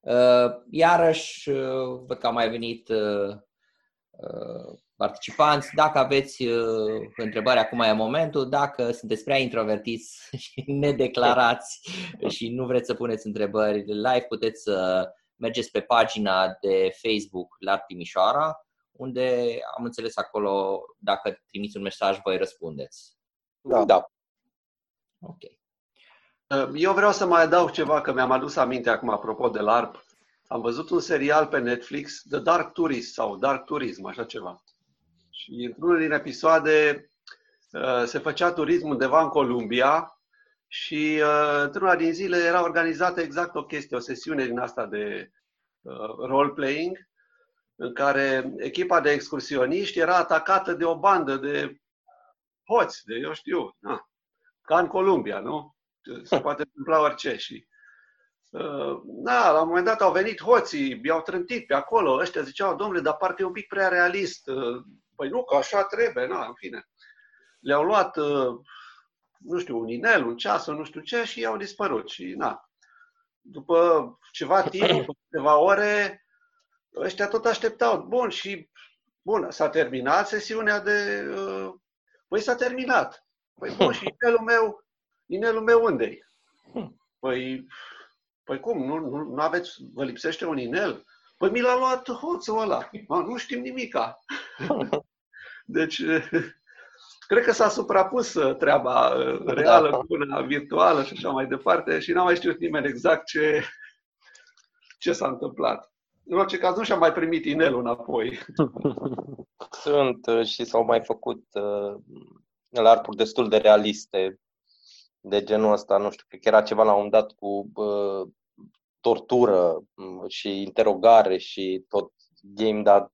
Uh, iarăși, uh, văd că a mai venit uh, uh, participanți. Dacă aveți uh, întrebări, acum e momentul. Dacă sunteți prea introvertiți și nedeclarați și nu vreți să puneți întrebări live, puteți să mergeți pe pagina de Facebook la Timișoara, unde am înțeles acolo, dacă trimiți un mesaj, voi răspundeți. Da. da. Ok. Eu vreau să mai adaug ceva, că mi-am adus aminte acum, apropo de LARP. Am văzut un serial pe Netflix, The Dark Tourist sau Dark Tourism, așa ceva. Și într-unul din episoade uh, se făcea turism undeva în Columbia și uh, într-una din zile era organizată exact o chestie, o sesiune din asta de uh, role-playing, în care echipa de excursioniști era atacată de o bandă de hoți, de eu știu, na, ca în Columbia, nu? Se poate întâmpla orice și da, la un moment dat au venit hoții, i-au trântit pe acolo, ăștia ziceau, domnule, dar parcă e un pic prea realist, Păi nu, că așa trebuie, na, în fine. Le-au luat, uh, nu știu, un inel, un ceas, nu știu ce și i-au dispărut. Și na, după ceva timp, după câteva ore, ăștia tot așteptau. Bun, și bun, s-a terminat sesiunea de... Uh, păi s-a terminat. Păi bun, și inelul meu, inelul meu unde Păi, păi cum, nu, nu, nu aveți, vă lipsește un inel? Păi mi l-a luat hoțul ăla. Ma, nu știm nimica. Deci, cred că s-a suprapus uh, treaba uh, reală da. cu una virtuală și așa mai departe și n-a mai știut nimeni exact ce, ce s-a întâmplat. În orice caz, nu și-a mai primit inelul înapoi. Sunt uh, și s-au mai făcut uh, larpuri destul de realiste de genul ăsta, nu știu, cred că era ceva la un moment dat cu uh, tortură mm, și interogare și tot game, dar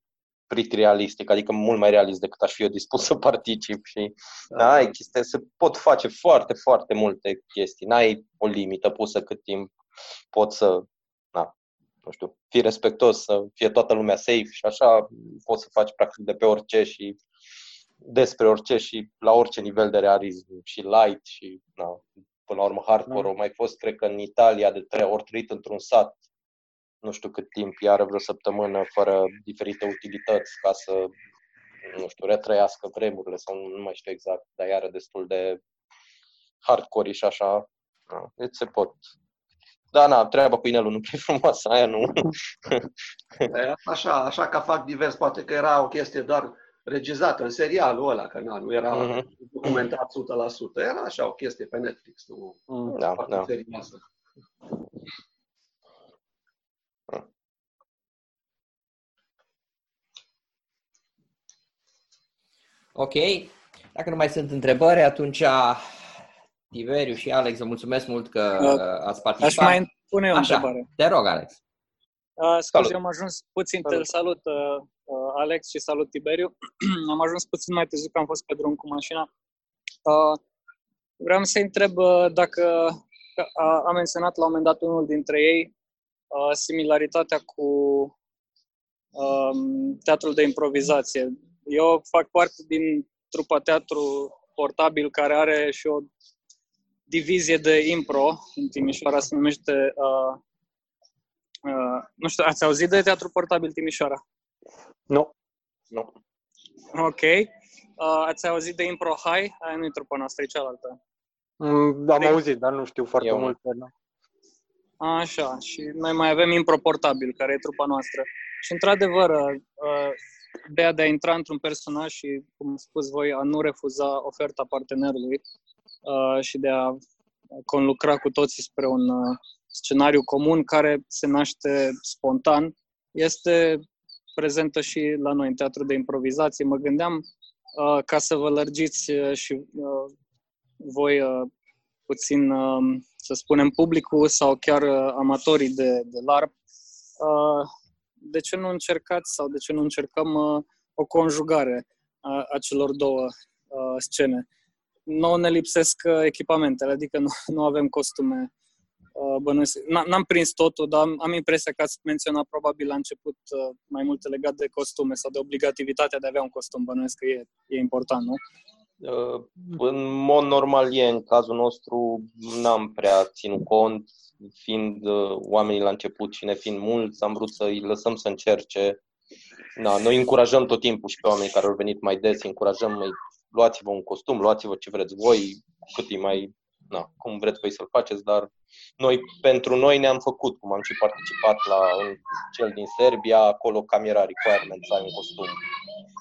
pretty realistic, adică mult mai realist decât aș fi eu dispus să particip și da, da ai chestii, se pot face foarte, foarte multe chestii. N-ai o limită pusă cât timp poți să, na, nu știu, fii respectos, să fie toată lumea safe și așa poți să faci practic de pe orice și despre orice și la orice nivel de realism și light și na, până la urmă hardcore. Da. Au mai fost, cred că în Italia de trei ori trăit într-un sat nu știu cât timp, iară vreo săptămână fără diferite utilități ca să, nu știu, retrăiască vremurile sau nu mai știu exact, dar iară destul de hardcore și așa. Da, deci se pot. Da, na, treaba cu inelul nu prea frumoasă, aia nu. Așa, așa ca fac divers, poate că era o chestie doar regizată în serialul ăla, că na, nu era mm-hmm. documentat 100%. Era așa o chestie pe Netflix, nu mm, da, da. serioasă. Ok. Dacă nu mai sunt întrebări, atunci Tiberiu și Alex, vă mulțumesc mult că uh, ați participat. Aș mai pune o Așa, întrebare. Te rog, Alex. Uh, scuze, am ajuns puțin, salut, salut uh, uh, Alex și salut Tiberiu. am ajuns puțin mai târziu că am fost pe drum cu mașina. Uh, vreau să întreb uh, dacă a, a menționat la un moment dat unul dintre ei uh, similaritatea cu uh, teatrul de improvizație. Eu fac parte din trupa teatru portabil care are și o divizie de impro în Timișoara, se numește uh, uh, nu știu, ați auzit de teatru portabil Timișoara? Nu. Nu. Ok. Uh, ați auzit de Impro High? Aia nu e trupa noastră, e cealaltă. Mm, am auzit, dar nu știu foarte Eu. mult. Da. Așa, și noi mai avem Impro Portabil, care e trupa noastră. Și într-adevăr, uh, ideea de a intra într-un personaj și, cum am spus voi, a nu refuza oferta partenerului uh, și de a conlucra cu toții spre un uh, scenariu comun care se naște spontan, este prezentă și la noi în teatru de improvizație. Mă gândeam uh, ca să vă lărgiți uh, și uh, voi uh, puțin, uh, să spunem, publicul sau chiar uh, amatorii de, de LARP, uh, de ce nu încercați sau de ce nu încercăm uh, o conjugare a, a celor două uh, scene? Nu ne lipsesc uh, echipamentele, adică nu, nu avem costume Uh, bănuiesc, n-am prins totul, dar am, am impresia că ați menționat probabil la început uh, mai multe legat de costume sau de obligativitatea de a avea un costum. Bănuiesc că e, e important, nu? Uh, în mod normal e, în cazul nostru n-am prea ținut cont, fiind oamenii la început și ne fiind mulți, am vrut să îi lăsăm să încerce. Na, noi încurajăm tot timpul și pe oamenii care au venit mai des, încurajăm, luați-vă un costum, luați-vă ce vreți voi, cât e mai na, cum vreți voi să-l faceți, dar noi, pentru noi ne-am făcut, cum am și participat la un, cel din Serbia, acolo camera requirements ai un costum.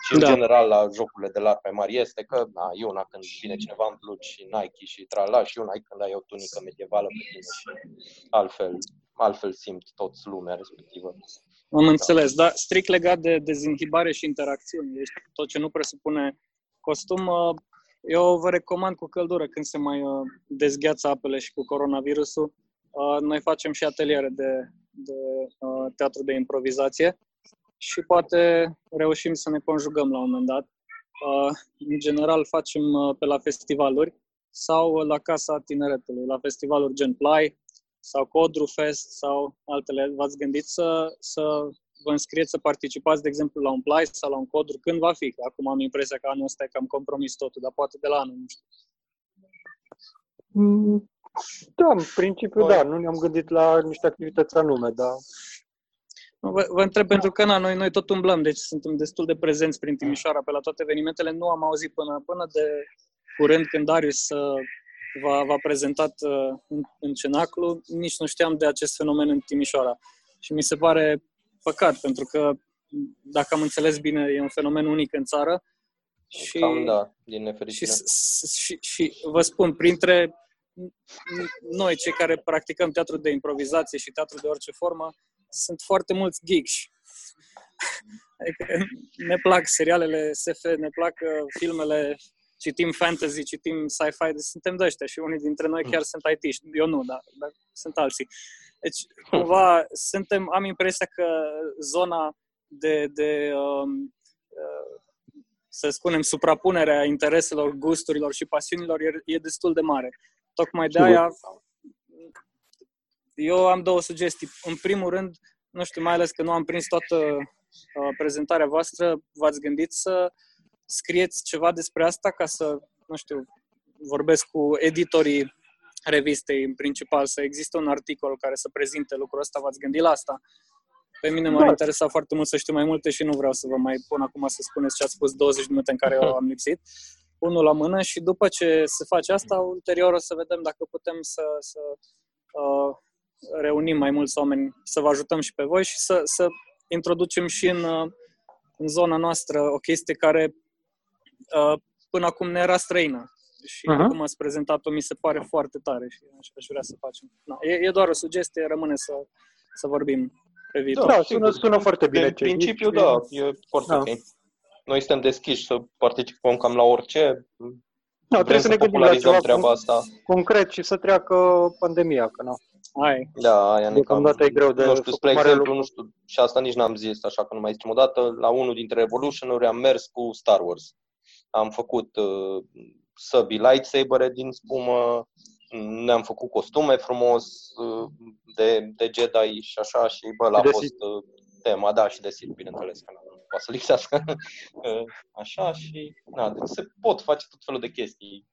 Și, în da. general, la jocurile de lar mai mari este că, na, e una când vine cineva în blugi și Nike și trala și una când ai o tunică medievală pe tine și altfel, altfel simt toți lumea respectivă. Am înțeles, dar strict legat de dezinhibare și interacțiuni, deci tot ce nu presupune costum, eu vă recomand cu căldură când se mai uh, dezgheață apele și cu coronavirusul. Uh, noi facem și ateliere de, de uh, teatru de improvizație și poate reușim să ne conjugăm la un moment dat. În general facem pe la festivaluri sau la Casa Tineretului, la festivaluri gen Play sau Codru Fest sau altele. V-ați gândit să, să vă înscrieți să participați, de exemplu, la un play sau la un codru, când va fi? Acum am impresia că anul ăsta e cam compromis totul, dar poate de la anul, nu știu. Mm, da, în principiu, da. Nu ne-am gândit la niște activități anume, dar... Vă, vă întreb pentru că na, noi, noi tot umblăm, deci suntem destul de prezenți prin Timișoara pe la toate evenimentele. Nu am auzit până, până de curând când Darius uh, v-a, v-a prezentat uh, în, în Cenaclu, nici nu știam de acest fenomen în Timișoara. Și mi se pare păcat, pentru că, dacă am înțeles bine, e un fenomen unic în țară. Și, Cam da, din nefericire. Și, și, și vă spun, printre noi, cei care practicăm teatru de improvizație și teatru de orice formă, sunt foarte mulți geeks. Adică ne plac serialele SF, ne plac uh, filmele, citim fantasy, citim sci-fi, deci suntem de ăștia și unii dintre noi chiar sunt it Eu nu, dar, dar sunt alții. Deci, cumva, suntem, am impresia că zona de, de um, uh, să spunem, suprapunerea intereselor, gusturilor și pasiunilor e, e destul de mare. Tocmai de aia, eu am două sugestii. În primul rând, nu știu, mai ales că nu am prins toată uh, prezentarea voastră, v-ați gândit să scrieți ceva despre asta ca să, nu știu, vorbesc cu editorii revistei în principal, să existe un articol care să prezinte lucrul ăsta, v-ați gândit la asta? Pe mine m-ar da. interesa foarte mult să știu mai multe și nu vreau să vă mai pun acum să spuneți ce ați spus 20 de minute în care eu am lipsit. Unul la mână și după ce se face asta, ulterior o să vedem dacă putem să, să uh, reunim mai mulți oameni, să vă ajutăm și pe voi și să, să introducem și în, uh, în zona noastră o chestie care uh, până acum ne era străină și uh-huh. cum ați prezentat-o mi se pare foarte tare și aș, aș vrea să facem. No, e, e doar o sugestie, rămâne să, să vorbim pe viitor. Da, sună, sună foarte bine. În principiu, da, e foarte da. ok. Noi suntem deschiși să participăm cam la orice. Da, trebuie să ne gândim la ceva treaba asta. concret și să treacă pandemia, că nu. Ai. Da, aia ne cam, e greu de Nu știu, spre exemplu, lucru. nu știu, și asta nici n-am zis, așa că nu mai zicem o dată, la unul dintre Revolution-uri am mers cu Star Wars. Am făcut uh, săbii lightsaber din spumă, ne-am făcut costume frumos uh, de, de Jedi și așa și bă, l-a fost uh, tema, da, și de Sith, bineînțeles, că nu poate să lipsească. Uh, așa și, na, deci se pot face tot felul de chestii.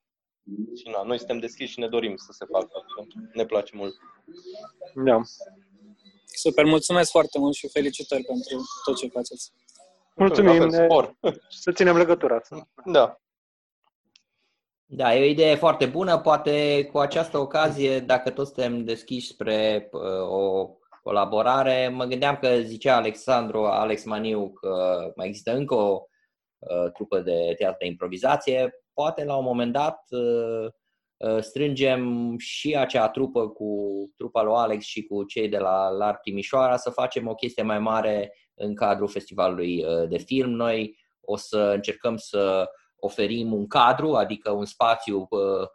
Și na, noi suntem deschiși și ne dorim să se facă, ne place mult. Da. Super, mulțumesc foarte mult și felicitări pentru tot ce faceți. Mulțumim, ne... să ținem legătura. Da. Da, e o idee foarte bună. Poate cu această ocazie, dacă toți suntem deschiși spre uh, o colaborare, mă gândeam că zicea Alexandru, Alex Maniu că mai există încă o uh, trupă de teatru de improvizație. Poate la un moment dat uh, strângem și acea trupă cu trupa lui Alex și cu cei de la LAR Timișoara să facem o chestie mai mare în cadrul festivalului de film. Noi o să încercăm să oferim un cadru, adică un spațiu uh,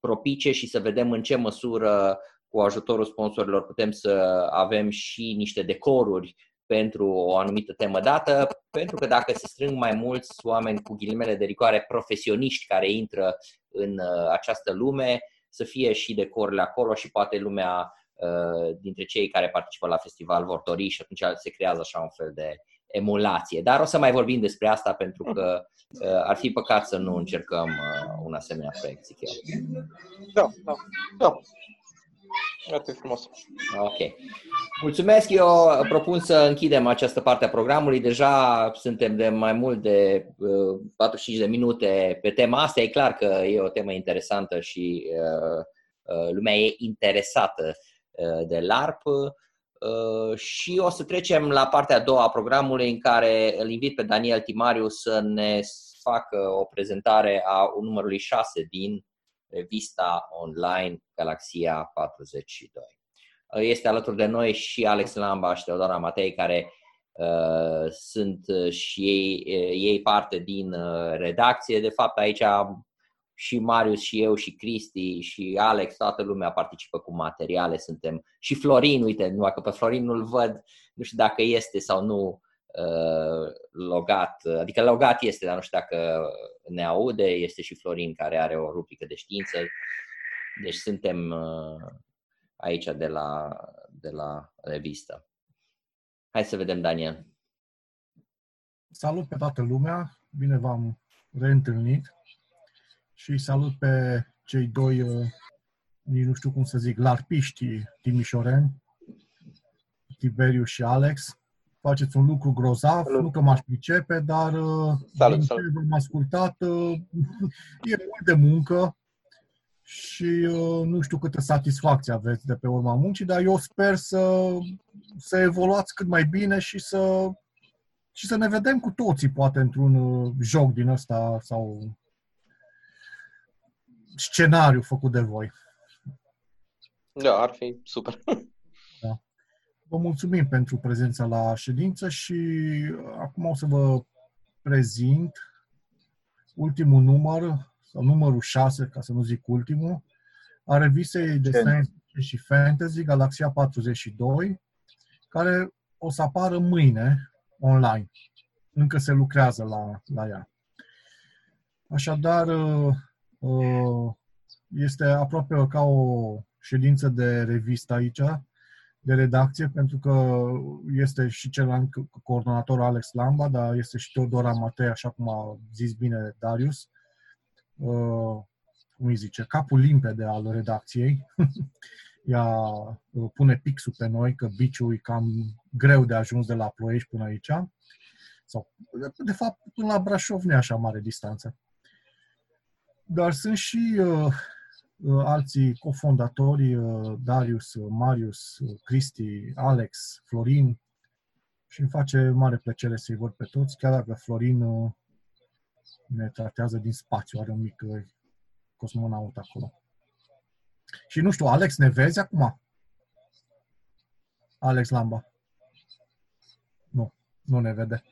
propice și să vedem în ce măsură cu ajutorul sponsorilor putem să avem și niște decoruri pentru o anumită temă dată, pentru că dacă se strâng mai mulți oameni cu ghilimele de rigoare profesioniști care intră în uh, această lume, să fie și decorurile acolo și poate lumea dintre cei care participă la festival vor dori și atunci se creează așa un fel de emulație. Dar o să mai vorbim despre asta pentru că ar fi păcat să nu încercăm un asemenea proiect, zic eu. Da, da. Da. Foarte frumos. Ok. Mulțumesc. Eu propun să închidem această parte a programului. Deja suntem de mai mult de uh, 45 de minute pe tema asta. E clar că e o temă interesantă și uh, uh, lumea e interesată uh, de LARP. Uh, și o să trecem la partea a doua a programului în care îl invit pe Daniel Timariu să ne facă o prezentare a numărului 6 din revista online Galaxia 42. Este alături de noi și Alex Lamba și Teodora Matei, care uh, sunt și ei, ei parte din uh, redacție. De fapt, aici și Marius și eu și Cristi și Alex, toată lumea participă cu materiale, suntem și Florin, uite, nu că pe Florin nu-l văd, nu știu dacă este sau nu uh, logat, adică logat este, dar nu știu dacă ne aude, este și Florin care are o rubrică de știință, deci suntem uh, aici de la, de la revistă. Hai să vedem, Daniel. Salut pe toată lumea, bine v-am reîntâlnit și salut pe cei doi, uh, nici nu știu cum să zic, larpiști timișoreni, Tiberiu și Alex. Faceți un lucru grozav, salut. nu că m-aș pricepe, dar uh, salut, din salut. ce v-am ascultat, e mult de muncă, și uh, nu știu câtă satisfacție aveți de pe urma muncii, dar eu sper să, să evoluați cât mai bine și să, și să ne vedem cu toții, poate, într-un uh, joc din ăsta sau scenariu făcut de voi. Da, ar fi super. Da. Vă mulțumim pentru prezența la ședință și acum o să vă prezint ultimul număr sau numărul 6, ca să nu zic ultimul, a revistei de science și fantasy Galaxia 42, care o să apară mâine online. Încă se lucrează la, la ea. Așadar, uh, uh, este aproape ca o ședință de revistă aici, de redacție, pentru că este și celălalt coordonator Alex Lamba, dar este și Teodora Matei, așa cum a zis bine Darius, Uh, cum îi zice, capul limpede al redacției. Ea uh, pune pixul pe noi că biciul e cam greu de ajuns de la Ploiești până aici. Sau, de fapt, până la Brașov nu e așa mare distanță. Dar sunt și uh, uh alții cofondatori, uh, Darius, Marius, Cristi, Alex, Florin, și îmi face mare plăcere să-i văd pe toți, chiar dacă Florin uh, ne tratează din spațiu, are un mic uh, cosmonaut acolo. Și nu știu, Alex, ne vezi acum? Alex Lamba. Nu, nu ne vede.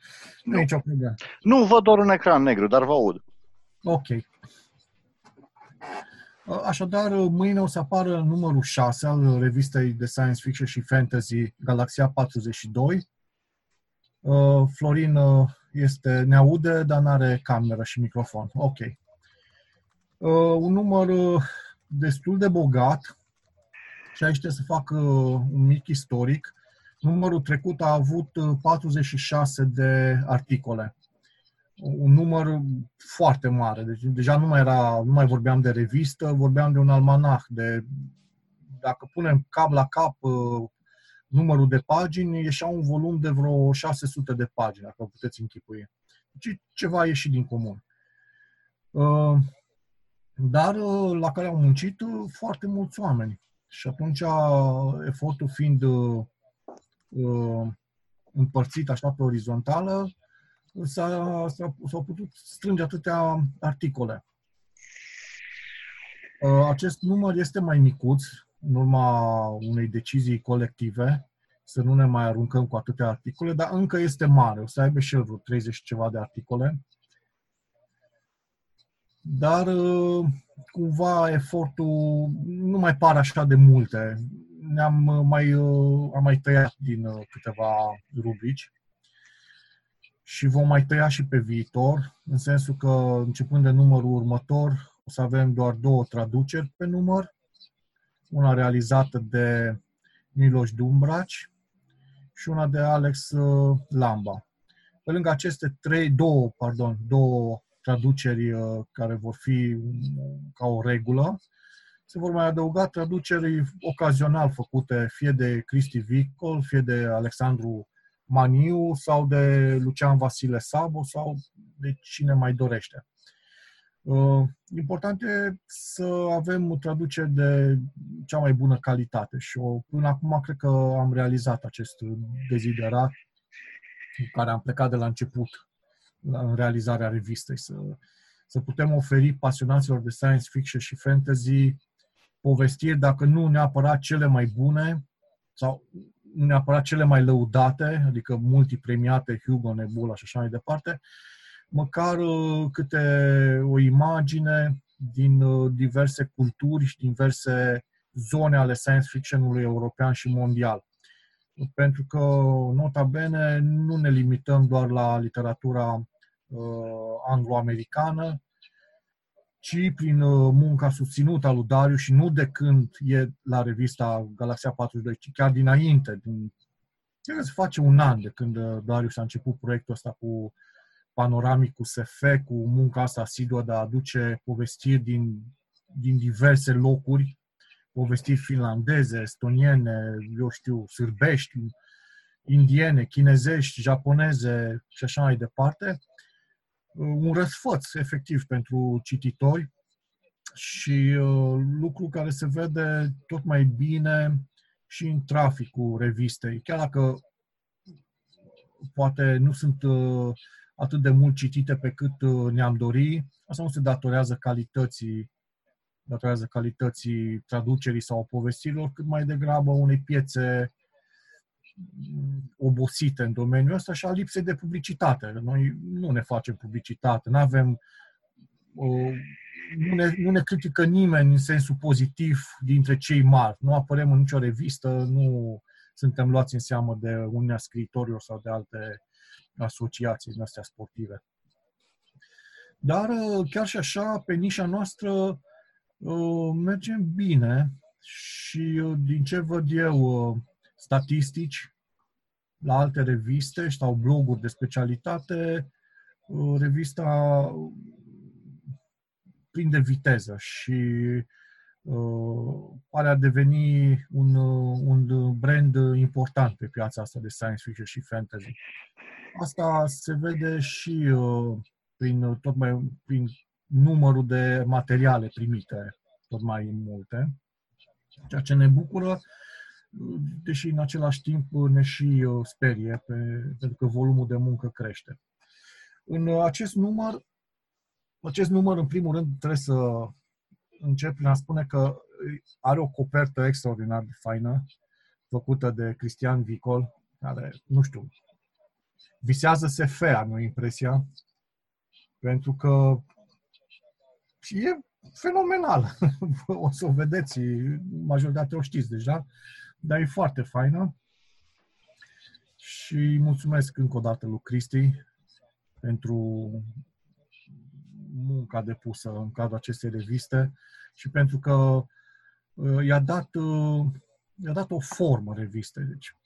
Nu, nu nicio problemă. Nu, văd doar un ecran negru, dar vă aud. Ok. Uh, așadar, uh, mâine o să apară numărul 6 al revistei de science fiction și fantasy Galaxia 42. Florin este, ne aude, dar nu are cameră și microfon. Ok. Uh, un număr uh, destul de bogat și aici trebuie să fac uh, un mic istoric. Numărul trecut a avut 46 uh, de articole. Un număr foarte mare. Deci deja nu mai, era, nu mai vorbeam de revistă, vorbeam de un almanah. De, dacă punem cap la cap uh, numărul de pagini, ieșea un volum de vreo 600 de pagini, dacă puteți închipui. Deci ceva a ieșit din comun. Uh, dar uh, la care au muncit uh, foarte mulți oameni. Și atunci, efortul fiind împărțit așa pe orizontală, s-a, s-au putut strânge atâtea articole. Acest număr este mai micuț, în urma unei decizii colective, să nu ne mai aruncăm cu atâtea articole, dar încă este mare. O să aibă și el vreo 30 ceva de articole. Dar uh, cumva efortul nu mai pare așa de multe. Ne-am uh, mai, uh, am mai tăiat din câteva rubrici și vom mai tăia și pe viitor, în sensul că începând de numărul următor o să avem doar două traduceri pe număr una realizată de Miloș Dumbraci și una de Alex uh, Lamba. Pe lângă aceste trei, două, pardon, două traduceri uh, care vor fi ca o regulă, se vor mai adăuga traduceri ocazional făcute fie de Cristi Vicol, fie de Alexandru Maniu sau de Lucian Vasile Sabo sau de cine mai dorește. Uh, important e să avem o traducere de cea mai bună calitate și o, până acum cred că am realizat acest deziderat cu care am plecat de la început în realizarea revistei, să, să putem oferi pasionaților de science fiction și fantasy povestiri, dacă nu neapărat cele mai bune sau nu neapărat cele mai lăudate, adică multipremiate, Hugo, Nebula și așa mai departe, măcar uh, câte o imagine din uh, diverse culturi și diverse zone ale science fiction-ului european și mondial. Pentru că, nota bene, nu ne limităm doar la literatura uh, anglo-americană, ci prin uh, munca susținută a lui Darius și nu de când e la revista Galaxia 42, ci chiar dinainte, din, cred că se face un an de când uh, Darius a început proiectul ăsta cu panoramic, cu SF, cu munca asta asiduă de a aduce povestiri din, din diverse locuri, povestiri finlandeze, estoniene, eu știu, sârbești, indiene, chinezești, japoneze și așa mai departe un răsfăț, efectiv, pentru cititori și uh, lucru care se vede tot mai bine și în traficul revistei. Chiar dacă poate nu sunt uh, atât de mult citite pe cât uh, ne-am dori, asta nu se datorează calității datorează calității traducerii sau povestirilor, cât mai degrabă unei piețe obosite în domeniul ăsta și a lipsei de publicitate. Noi nu ne facem publicitate, nu avem nu ne, nu ne critică nimeni în sensul pozitiv dintre cei mari. Nu apărăm în nicio revistă, nu suntem luați în seamă de Uniunea Scriitorilor sau de alte asociații din astea sportive. Dar chiar și așa, pe nișa noastră mergem bine și din ce văd eu statistici la alte reviste sau bloguri de specialitate, uh, revista prinde viteză și uh, pare a deveni un, uh, un brand important pe piața asta de science fiction și fantasy. Asta se vede și prin, tot mai, prin numărul de materiale primite, tot mai multe, ceea ce ne bucură deși în același timp ne și uh, sperie, pe, pentru că volumul de muncă crește. În uh, acest număr, acest număr, în primul rând, trebuie să încep prin a spune că are o copertă extraordinar de faină, făcută de Cristian Vicol, care, nu știu, visează SF, am o impresia, pentru că e fenomenal. o să o vedeți, majoritatea o știți deja dar e foarte faină. Și mulțumesc încă o dată lui Cristi pentru munca depusă în cadrul acestei reviste și pentru că uh, i-a dat, uh, i-a dat o formă reviste. Deci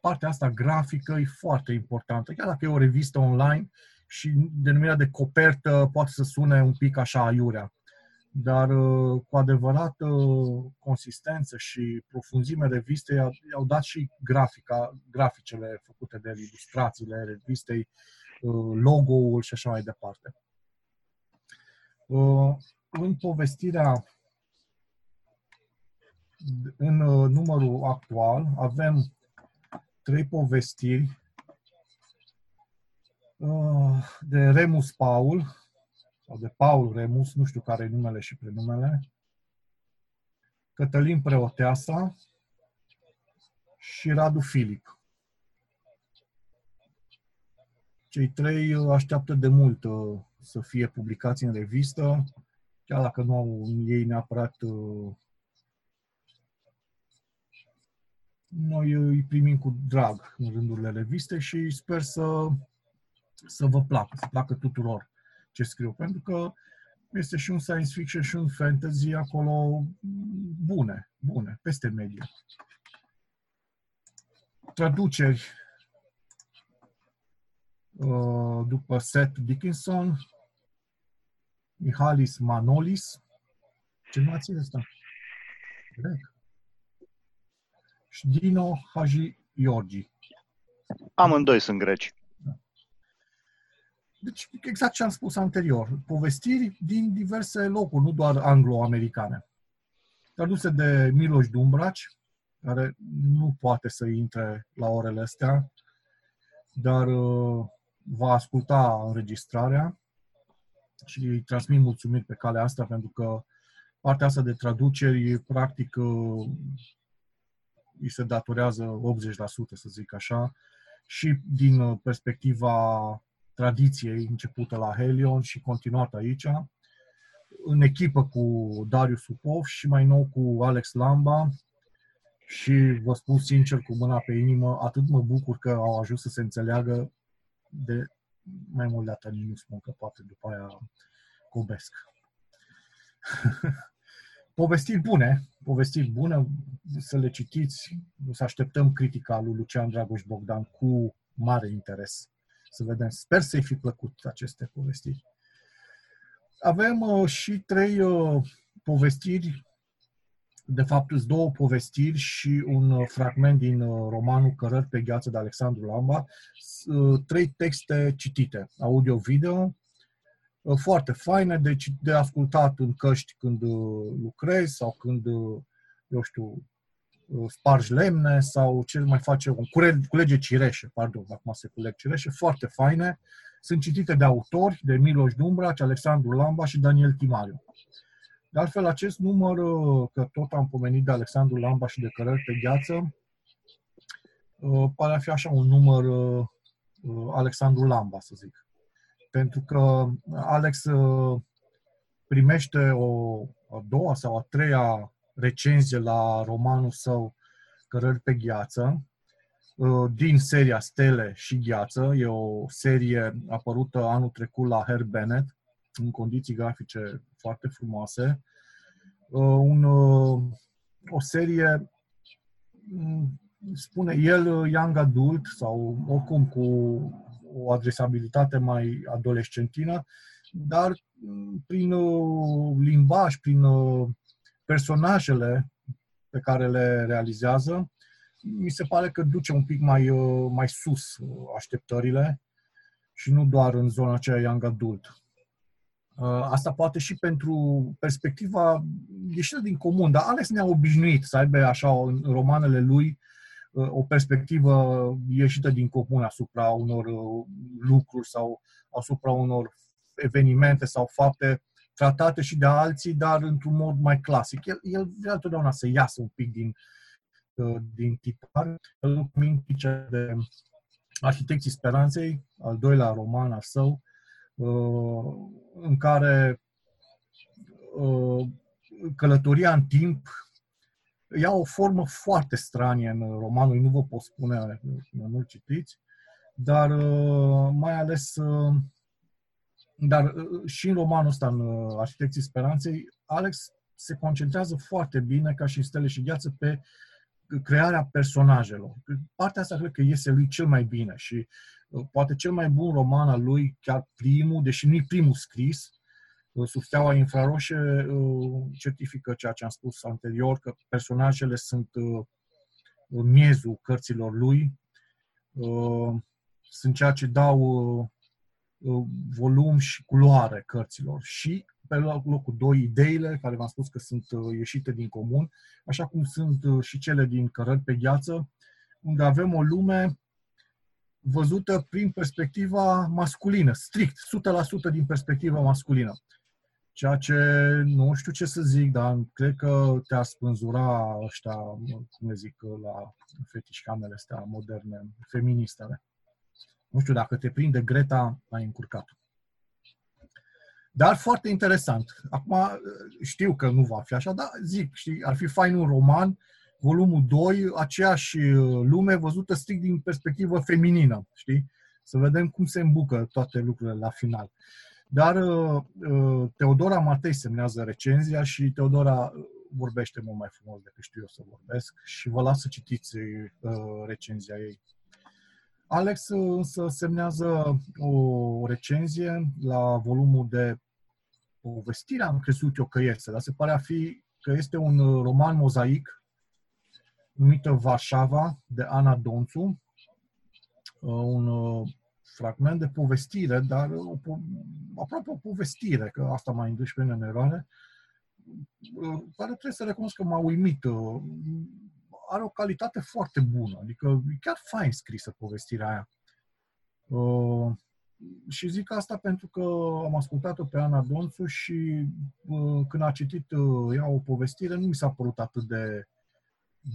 partea asta grafică e foarte importantă. Chiar dacă e o revistă online și denumirea de copertă poate să sune un pic așa aiurea dar uh, cu adevărat uh, consistență și profunzime revistei au dat și grafica, graficele făcute de ilustrațiile revistei, uh, logo-ul și așa mai departe. În povestirea în numărul actual avem trei povestiri de Remus Paul, sau de Paul Remus, nu știu care e numele și prenumele, Cătălin Preoteasa și Radu Filip. Cei trei așteaptă de mult uh, să fie publicați în revistă, chiar dacă nu au ei neapărat uh, noi îi primim cu drag în rândurile revistei și sper să, să vă placă, să placă tuturor ce scriu, pentru că este și un science fiction și un fantasy acolo bune, bune, peste medie. traduceri uh, după Seth Dickinson, Mihalis Manolis, ce nu ați ăsta? Grec. Și Dino Haji Iorgi. Amândoi sunt greci. Deci, exact ce am spus anterior, povestiri din diverse locuri, nu doar anglo-americane. Traduse de Miloș Dumbraci, care nu poate să intre la orele astea, dar uh, va asculta înregistrarea și îi transmit mulțumiri pe calea asta pentru că partea asta de traduceri, practic, uh, îi se datorează 80%, să zic așa, și din uh, perspectiva tradiției începută la Helion și continuată aici, în echipă cu Darius Supov și mai nou cu Alex Lamba și vă spun sincer cu mâna pe inimă, atât mă bucur că au ajuns să se înțeleagă de mai mult de atât nu spun că poate după aia cobesc. povestiri bune, povestiri bune, să le citiți, să așteptăm critica lui Lucian Dragoș Bogdan cu mare interes. Să vedem. Sper să-i fi plăcut aceste povestiri. Avem uh, și trei uh, povestiri, de fapt sunt două povestiri și un uh, fragment din uh, romanul Cărări pe gheață de Alexandru Lamba, uh, trei texte citite, audio-video, uh, foarte faine, deci de ascultat în căști când uh, lucrezi sau când, uh, eu știu, uh, spargi lemne sau ce mai face, un cure, culege cireșe, pardon, acum se culeg cireșe, foarte faine. Sunt citite de autori, de Miloș Dumbraci, Alexandru Lamba și Daniel Timariu. De altfel, acest număr, uh, că tot am pomenit de Alexandru Lamba și de Cărări pe gheață, uh, pare a fi așa un număr uh, uh, Alexandru Lamba, să zic. Pentru că Alex uh, primește o a doua sau a treia recenzie la romanul său Cărări pe gheață, uh, din seria Stele și Gheață. E o serie apărută anul trecut la Herb Bennett, în condiții grafice foarte frumoase. Uh, Un, uh, o serie, mm, spune el, uh, young adult sau oricum cu o adresabilitate mai adolescentină, dar mm, prin uh, limbaj, prin uh, personajele pe care le realizează, mi se pare că duce un pic mai, uh, mai sus uh, așteptările și nu doar în zona aceea young adult. Uh, Asta poate și pentru perspectiva ieșită din comun, dar Alex ne-a obișnuit să aibă așa în romanele lui uh, o perspectivă ieșită din comun asupra unor uh, lucruri sau asupra unor evenimente sau fapte tratate și de alții, dar într-un mod mai clasic. El, el vrea întotdeauna să iasă un pic din, uh, din tipar. Îl mintice de Arhitecții Speranței, al doilea roman al său, uh, în care uh, călătoria în timp ia o formă foarte stranie în romanul, nu vă pot spune până nu citiți, dar uh, mai ales uh, dar uh, și în romanul ăsta, în uh, Arhitecții Speranței, Alex se concentrează foarte bine, ca și în Stele și Gheață, pe crearea personajelor. Partea asta cred că iese lui cel mai bine și uh, poate cel mai bun roman al lui, chiar primul, deși nu-i primul scris, uh, Sub steaua infraroșie uh, certifică ceea ce am spus anterior, că personajele sunt uh, miezul cărților lui, uh, sunt ceea ce dau uh, uh, volum și culoare cărților și pe locul 2 ideile, care v-am spus că sunt uh, ieșite din comun, așa cum sunt uh, și cele din Cărări pe gheață, unde avem o lume văzută prin perspectiva masculină, strict, 100% din perspectiva masculină. Ceea ce nu știu ce să zic, dar cred că te-ar spânzura ăștia, cum le zic, la fetișcamele astea moderne, feministele. Nu știu, dacă te prinde Greta, ai încurcat. Dar foarte interesant. Acum știu că nu va fi așa, dar zic, știi, ar fi fain un roman, volumul 2, aceeași uh, lume văzută strict din perspectivă feminină, știi? Să vedem cum se îmbucă toate lucrurile la final. Dar uh, uh, Teodora Matei semnează recenzia și Teodora, vorbește mult mai frumos decât știu eu să vorbesc și vă las să citiți uh, recenzia ei. Alex uh, însă semnează o recenzie la volumul de povestire, am crezut eu că este, dar se pare a fi că este un uh, roman mozaic numită Varșava de Ana Donțu, uh, un fragment de povestire, dar o, aproape o povestire, că asta m-a indus pe mine în eroare, care trebuie să recunosc că m-a uimit. Are o calitate foarte bună, adică e chiar fain scrisă povestirea aia. Uh, și zic asta pentru că am ascultat-o pe Ana Donțu și uh, când a citit uh, ea o povestire, nu mi s-a părut atât de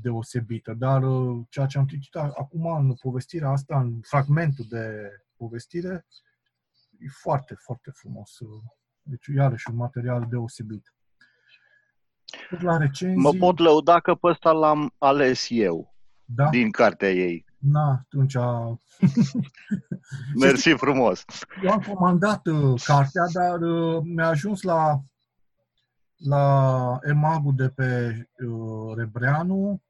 deosebită, dar uh, ceea ce am citit acum în povestirea asta, în fragmentul de povestire, e foarte, foarte frumos. Deci, iarăși, un material deosebit. La recenzii... Mă pot lăuda că pe ăsta l-am ales eu, da? din cartea ei. Na, atunci... Mersi frumos! Eu am comandat uh, cartea, dar uh, mi-a ajuns la la EMAG-ul de pe uh, Rebreanu,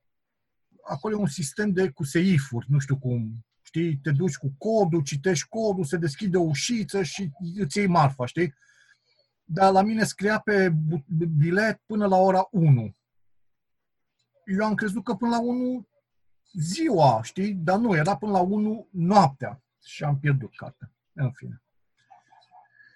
acolo e un sistem de cu seifuri, nu știu cum, știi, te duci cu codul, citești codul, se deschide o ușiță și îți iei marfa, știi? Dar la mine scria pe bilet până la ora 1. Eu am crezut că până la 1 ziua, știi? Dar nu, era până la 1 noaptea și am pierdut cartea. În fine.